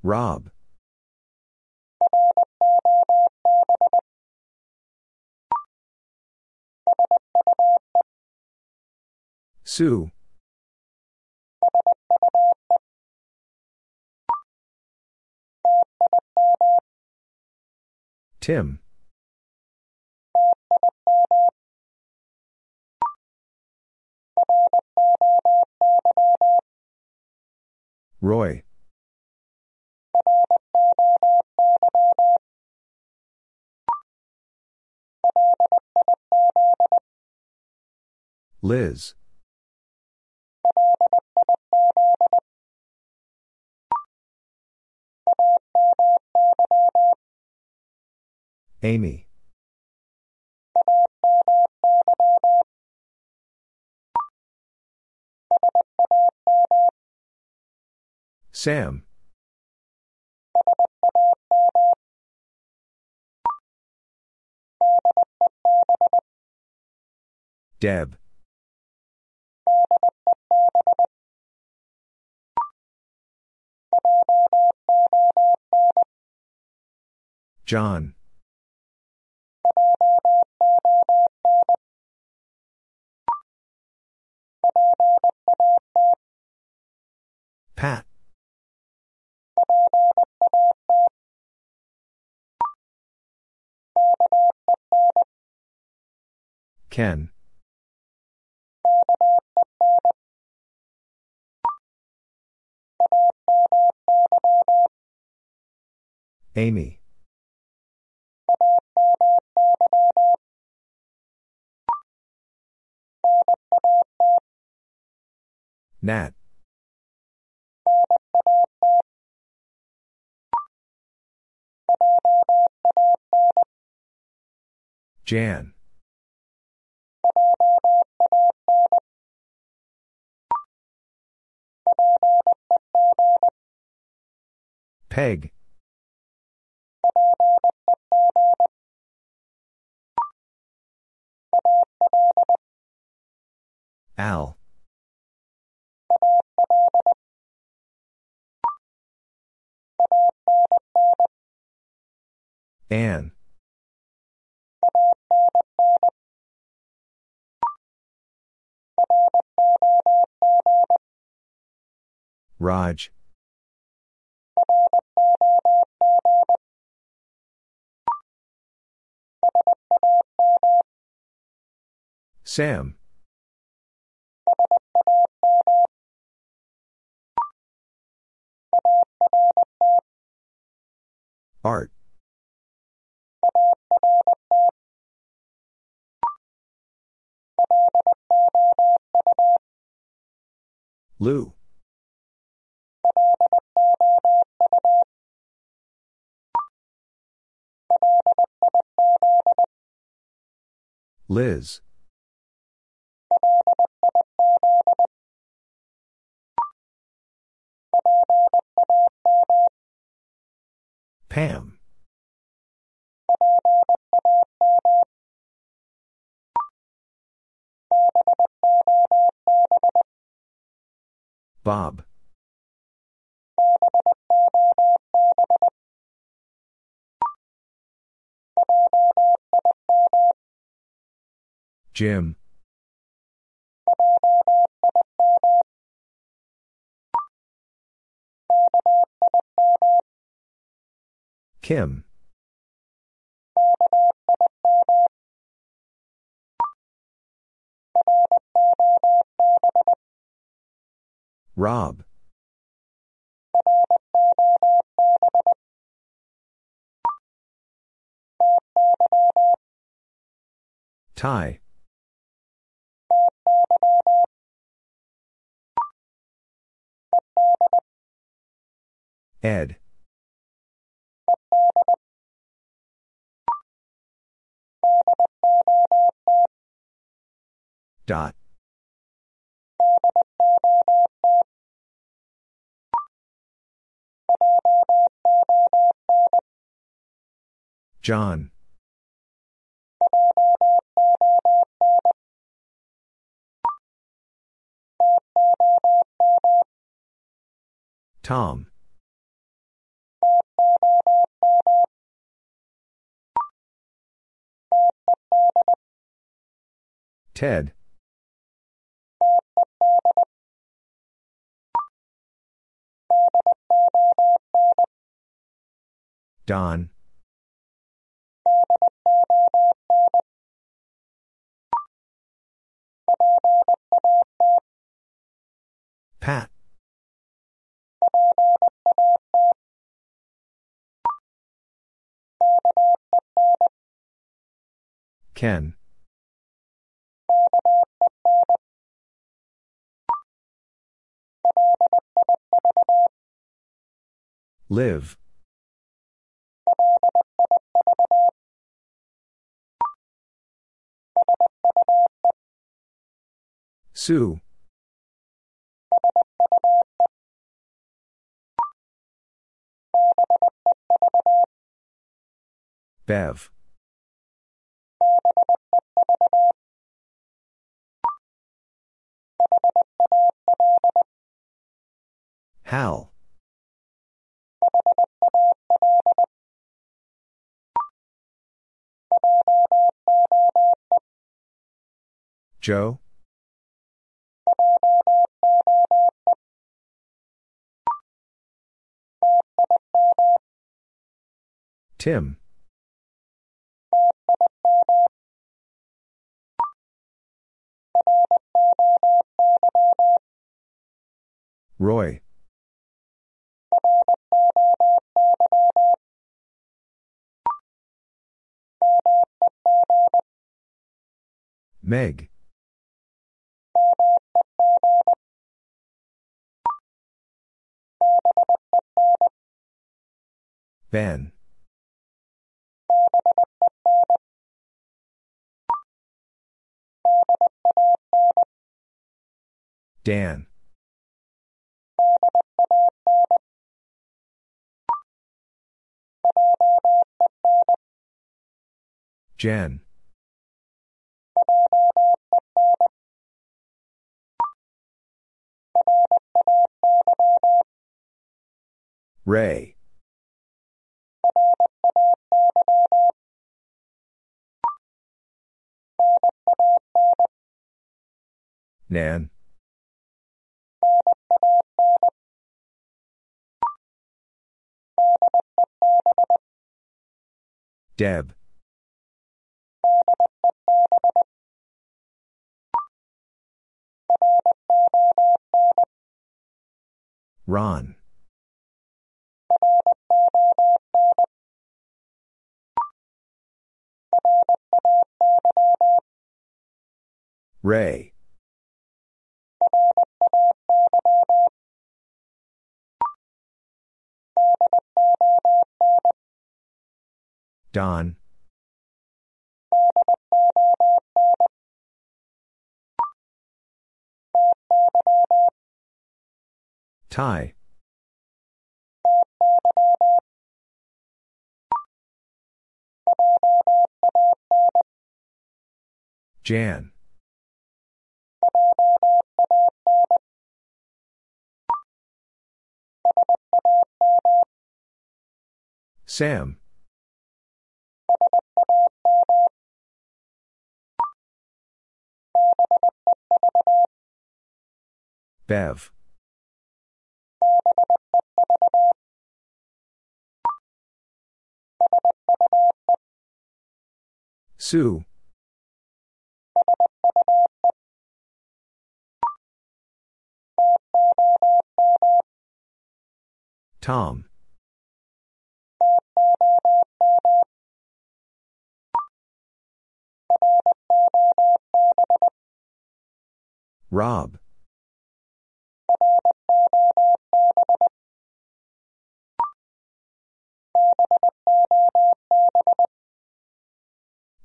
Rob. Sue. Tim. Roy. Liz. Amy. Sam. Deb. Jon. Pat. Ken. Amy. Nat. Jan. Peg. Al. Ann. Raj. Sam. Art. Lou. Liz. Pam. Bob. Jim. Kim. Rob. Ty. Ed. Dot. Jon. Tom. Ted. Don. Pat. Ken. Liv. Sue. Bev. Hal. Joe. Tim. Roy. Meg. Ben. Dan. Jen. Ray. Nan. Deb. Ron. Ray. Don. Ty. Jan. Sam. Bev. Sue. Tom. Rob.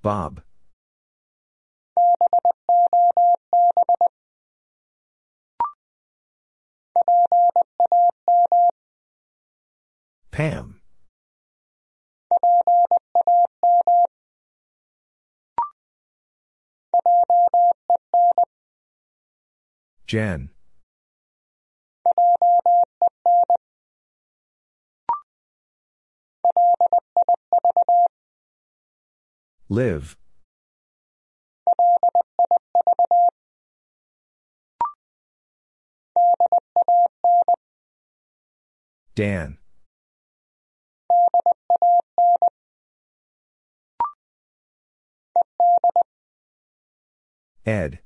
Bob. Pam. Jen. Liv. Dan. Ed.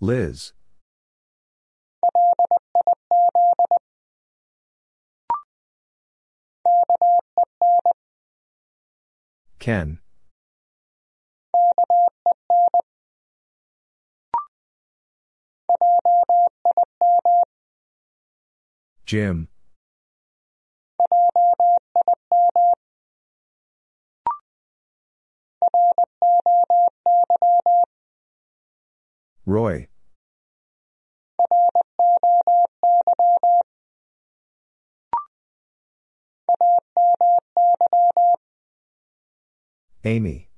Liz. Ken. Jim. Roy. Amy.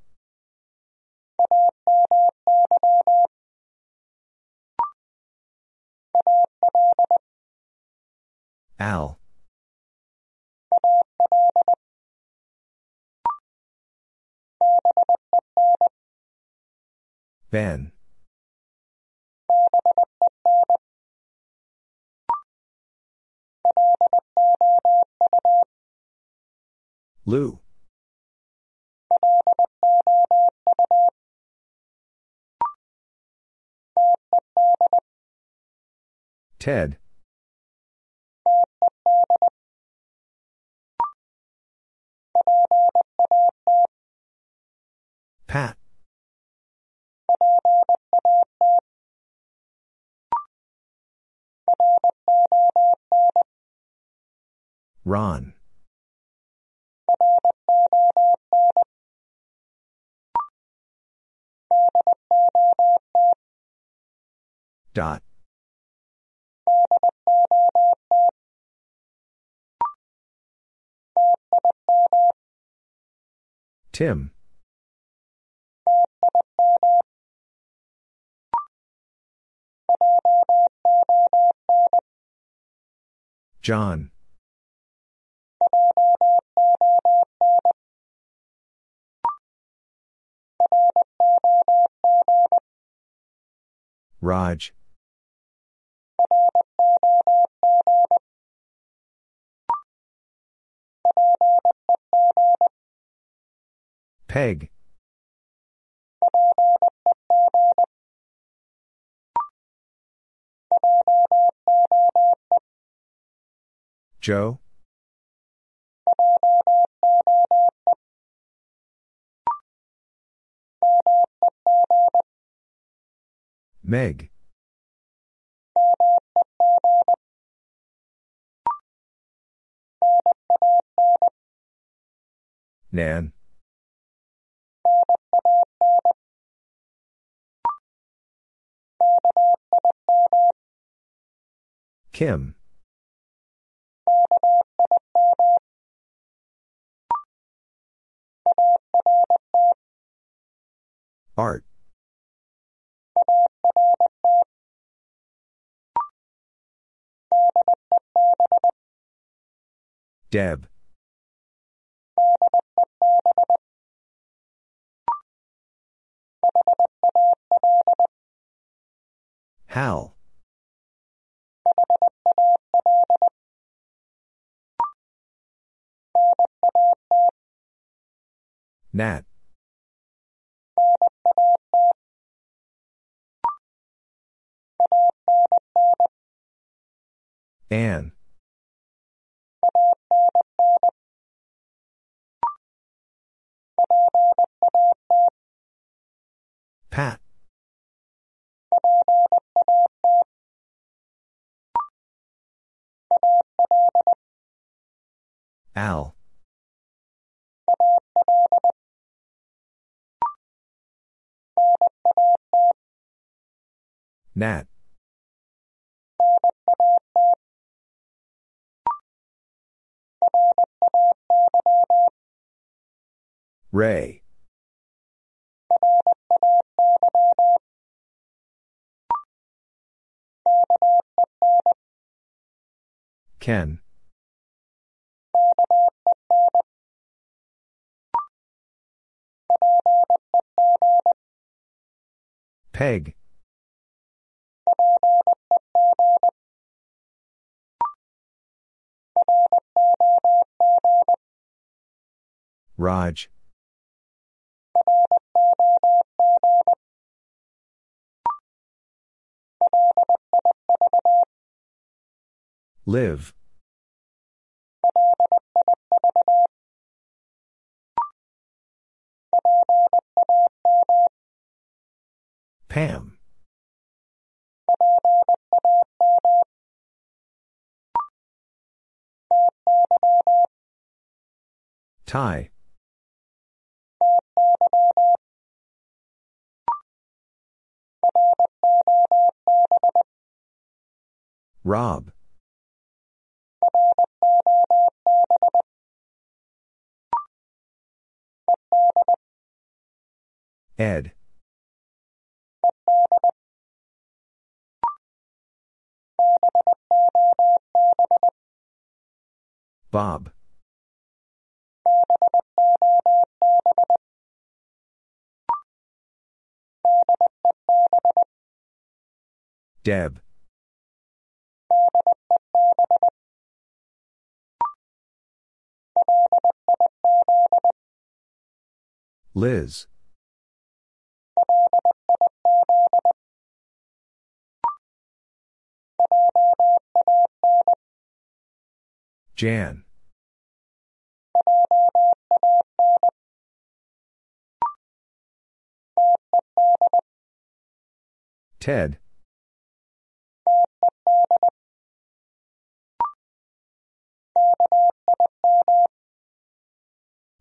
Al. Ben. Lou. Ted. Pat. Ron. Dot. Tim. Jon. Raj. Peg. Joe. Meg. Nan. Kim. Art. Deb. Hal. Nat. Ann. Pat. Al. Nat. Ray. Ken. Peg. Raj. Liv. Pam. Ty. Rob. Ed. Bob. Deb. Liz. Jan. Ted.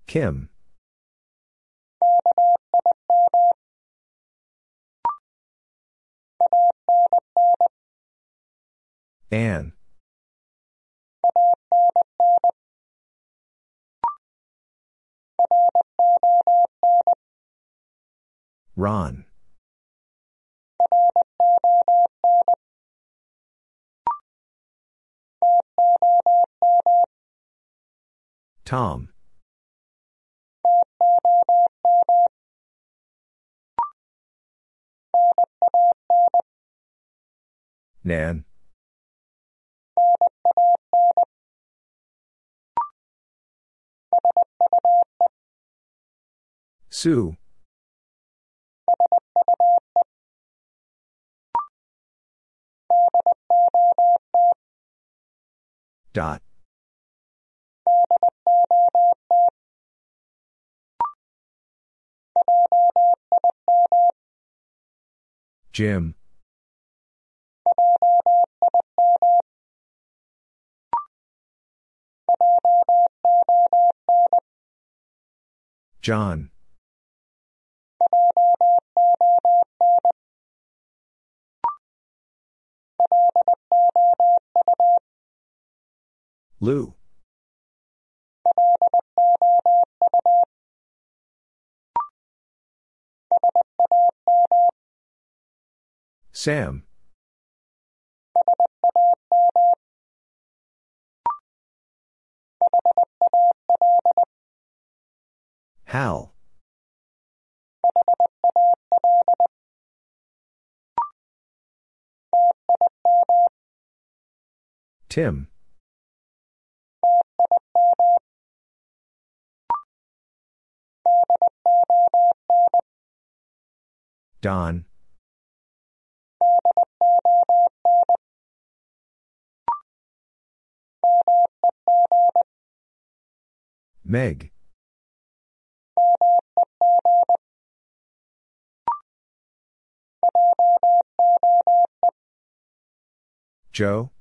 Kim. Ann. Ron. Tom. Nan. Sue. Dot. Jim. Jon. Lou. Sam. Hal. Tim. Don. Meg. Joe?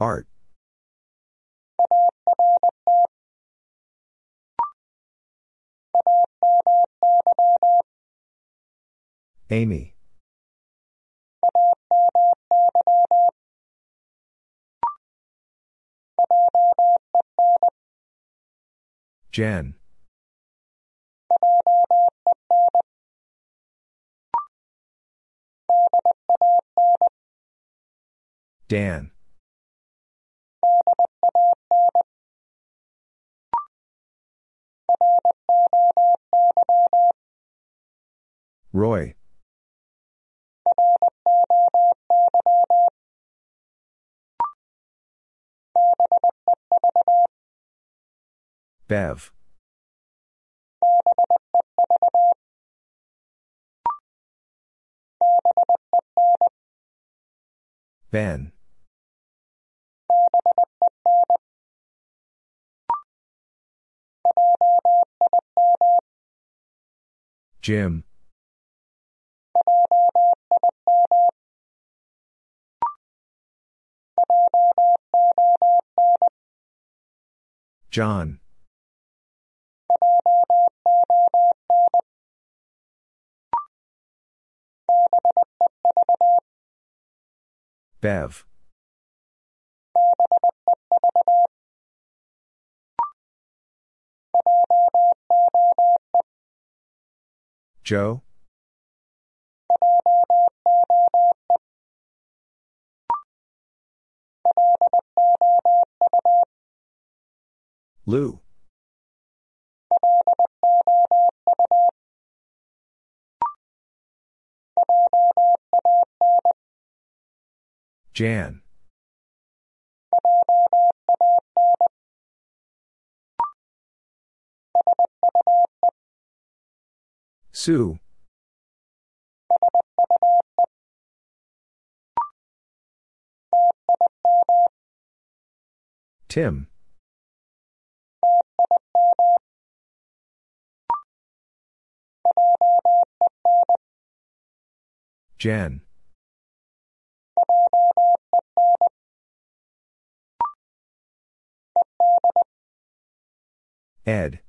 Art. Amy. Jen. Dan. Roy. Bev. Ben. Jim. Jon. Bev. Joe? Lou. Jan. Sue. Tim. Jen. Ed.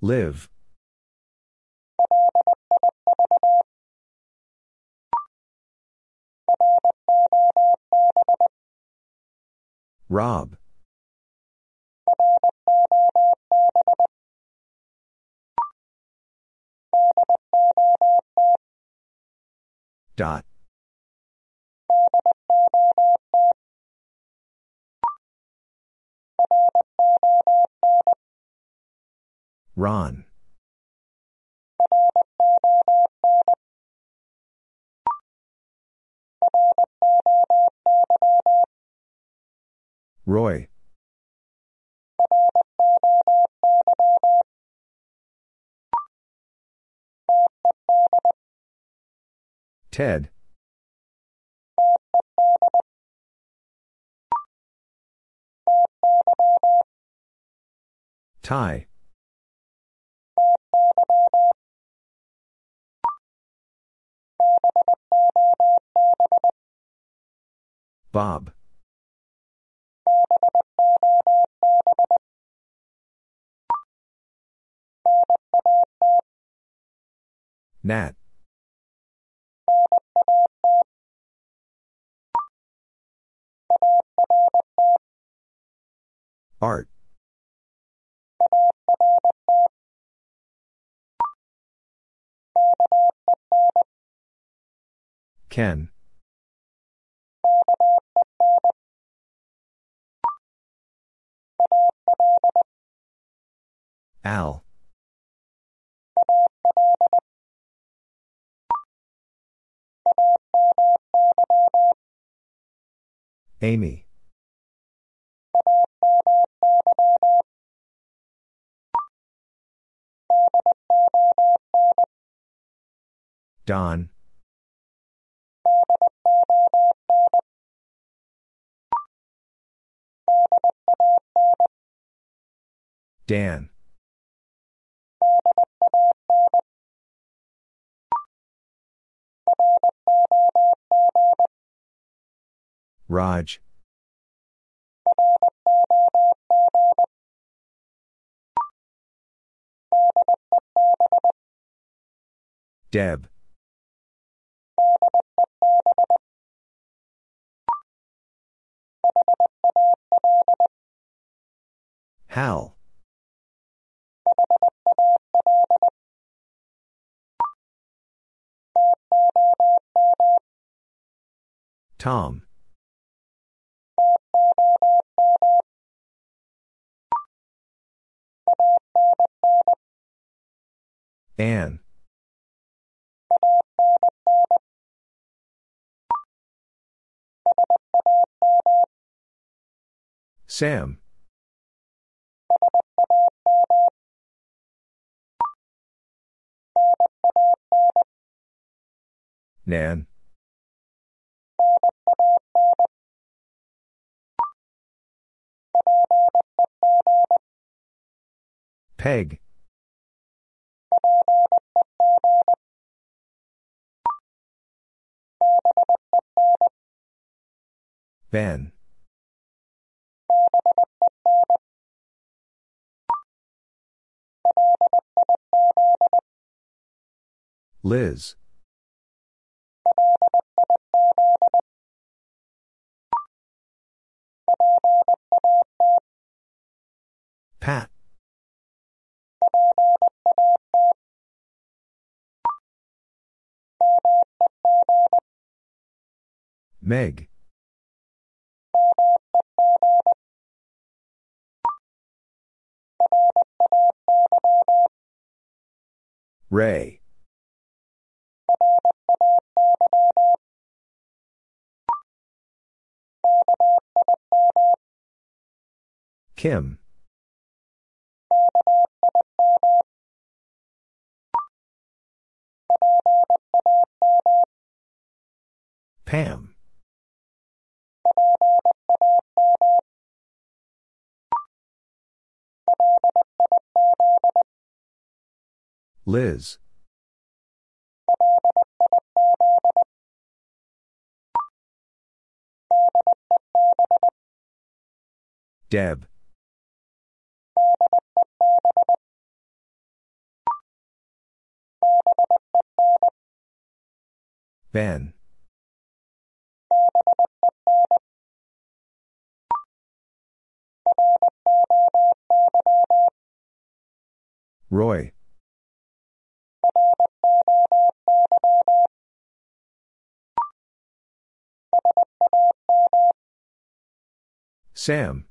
Liv. Rob. Dot. Ron. Roy. Ted. Ty. Bob. Nat. Art. Ken. Al. Amy. Don. Dan. Raj. Deb. Hal. Tom. Ann. Sam. Nan. Peg. Ben. Liz. Pat. Meg. Ray. Kim. Pam. Liz. Deb. Ben. Roy. Sam.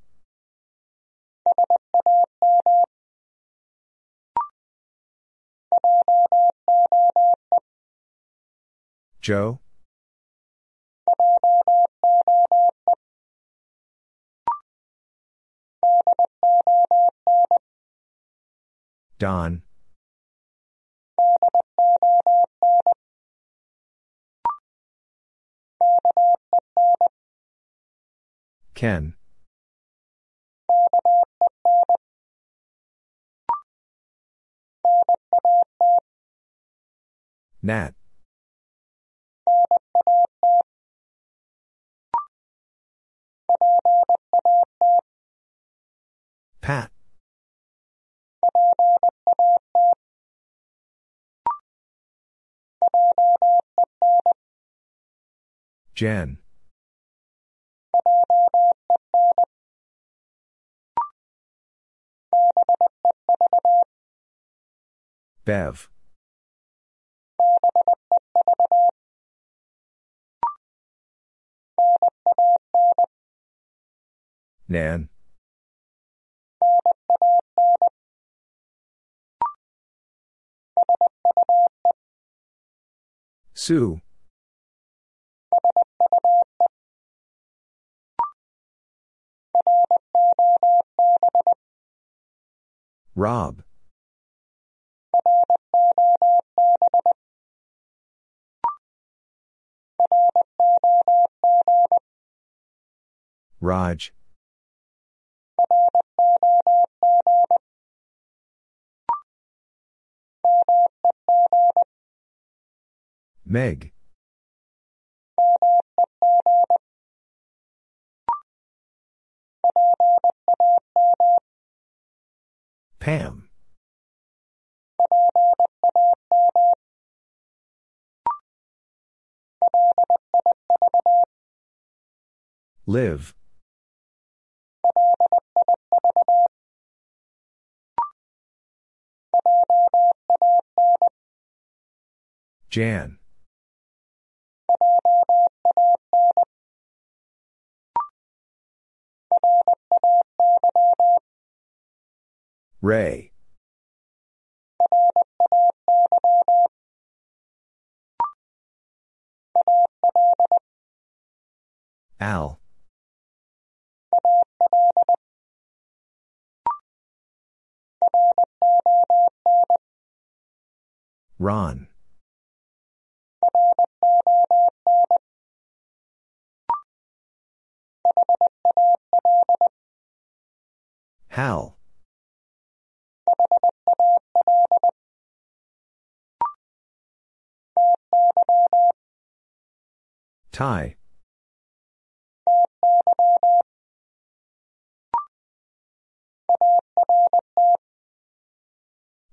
Joe? Don. Ken. Nat. Pat. Jen. Bev. Nan. Sue. Rob. Raj. Meg. Pam. Liv. Jan. Ray. Al. Ron. Hal. Ty.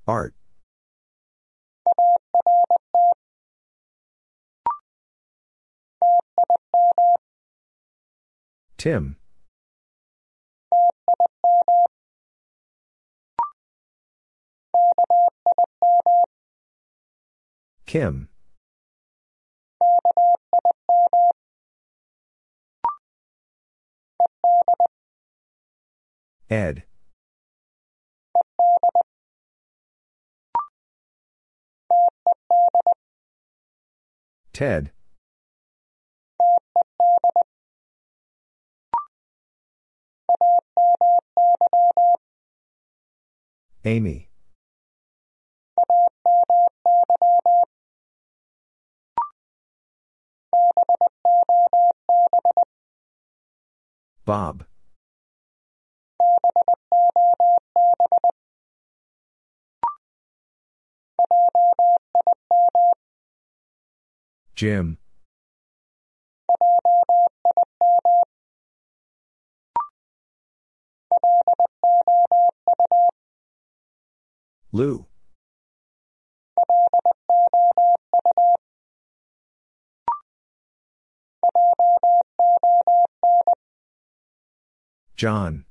Art. Tim. Kim. Ed. Ted. Amy. Bob. Jim. Lou. Jon.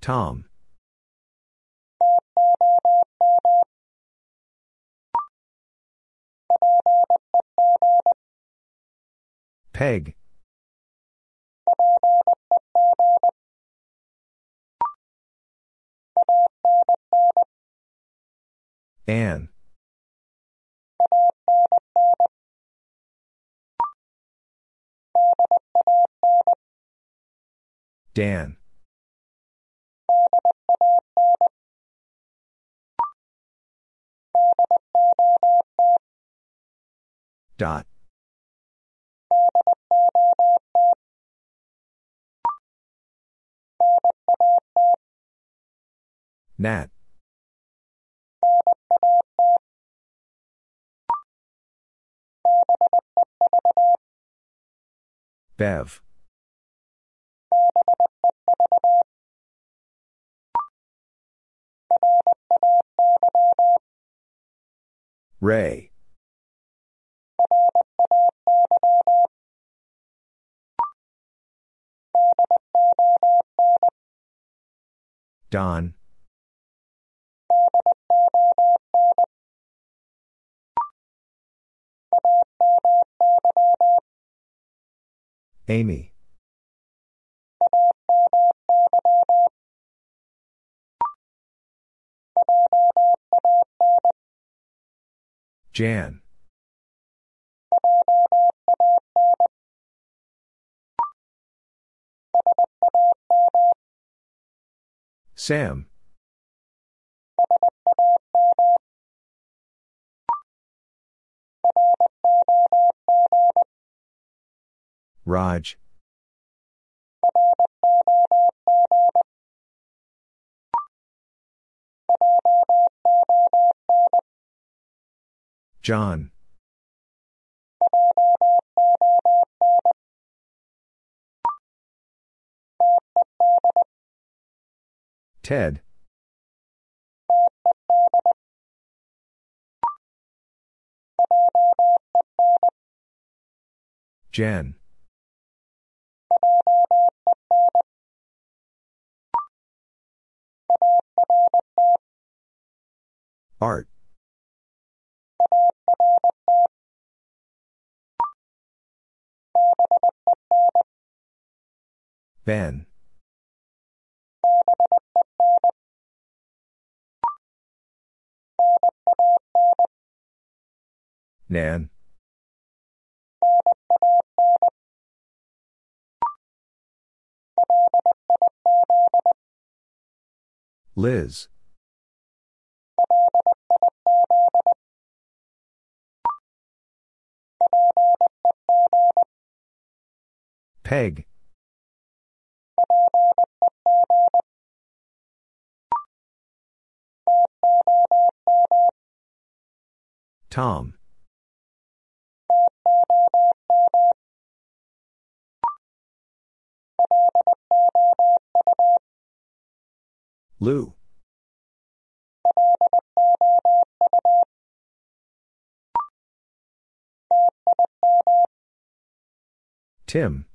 Tom. Peg. Ann. Dan. Dot. Nat. Bev. Ray. Don. Amy. Jan. Sam. Raj. Jon. Ted. Jen. Art. Ben. Nan. Liz. Peg. Tom. Lou. Tim.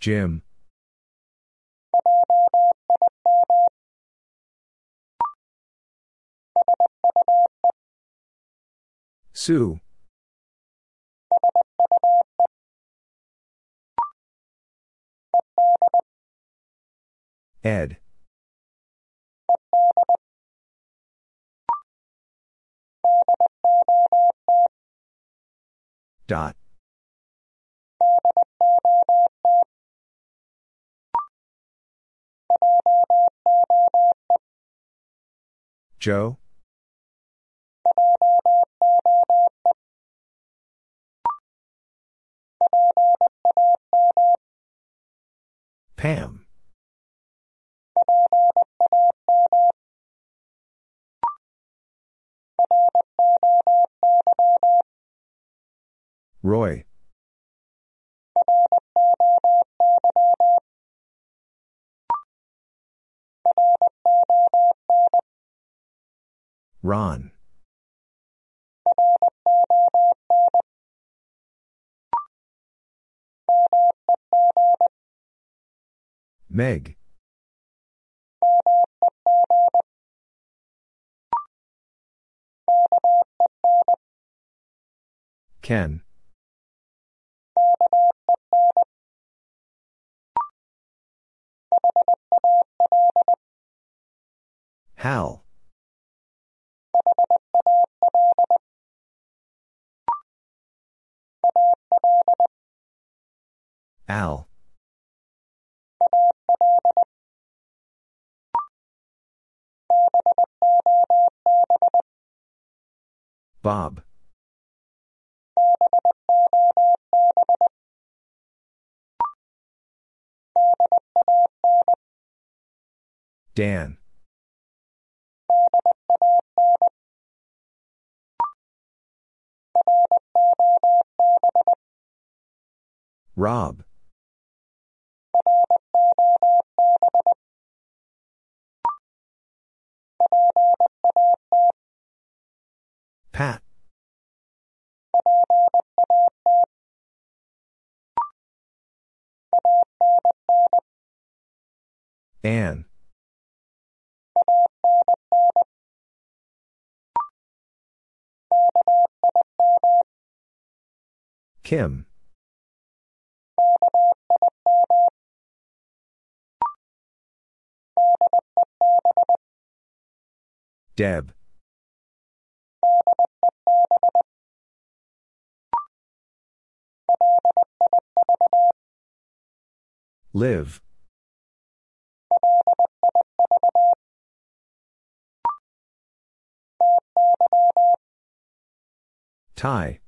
Jim. Sue. Ed. Dot. Joe? Pam. Roy. Ron. Meg. Ken. Hal. Al. Bob. Dan. Rob. Pat. Ann. Kim. Deb. Liv. Ty.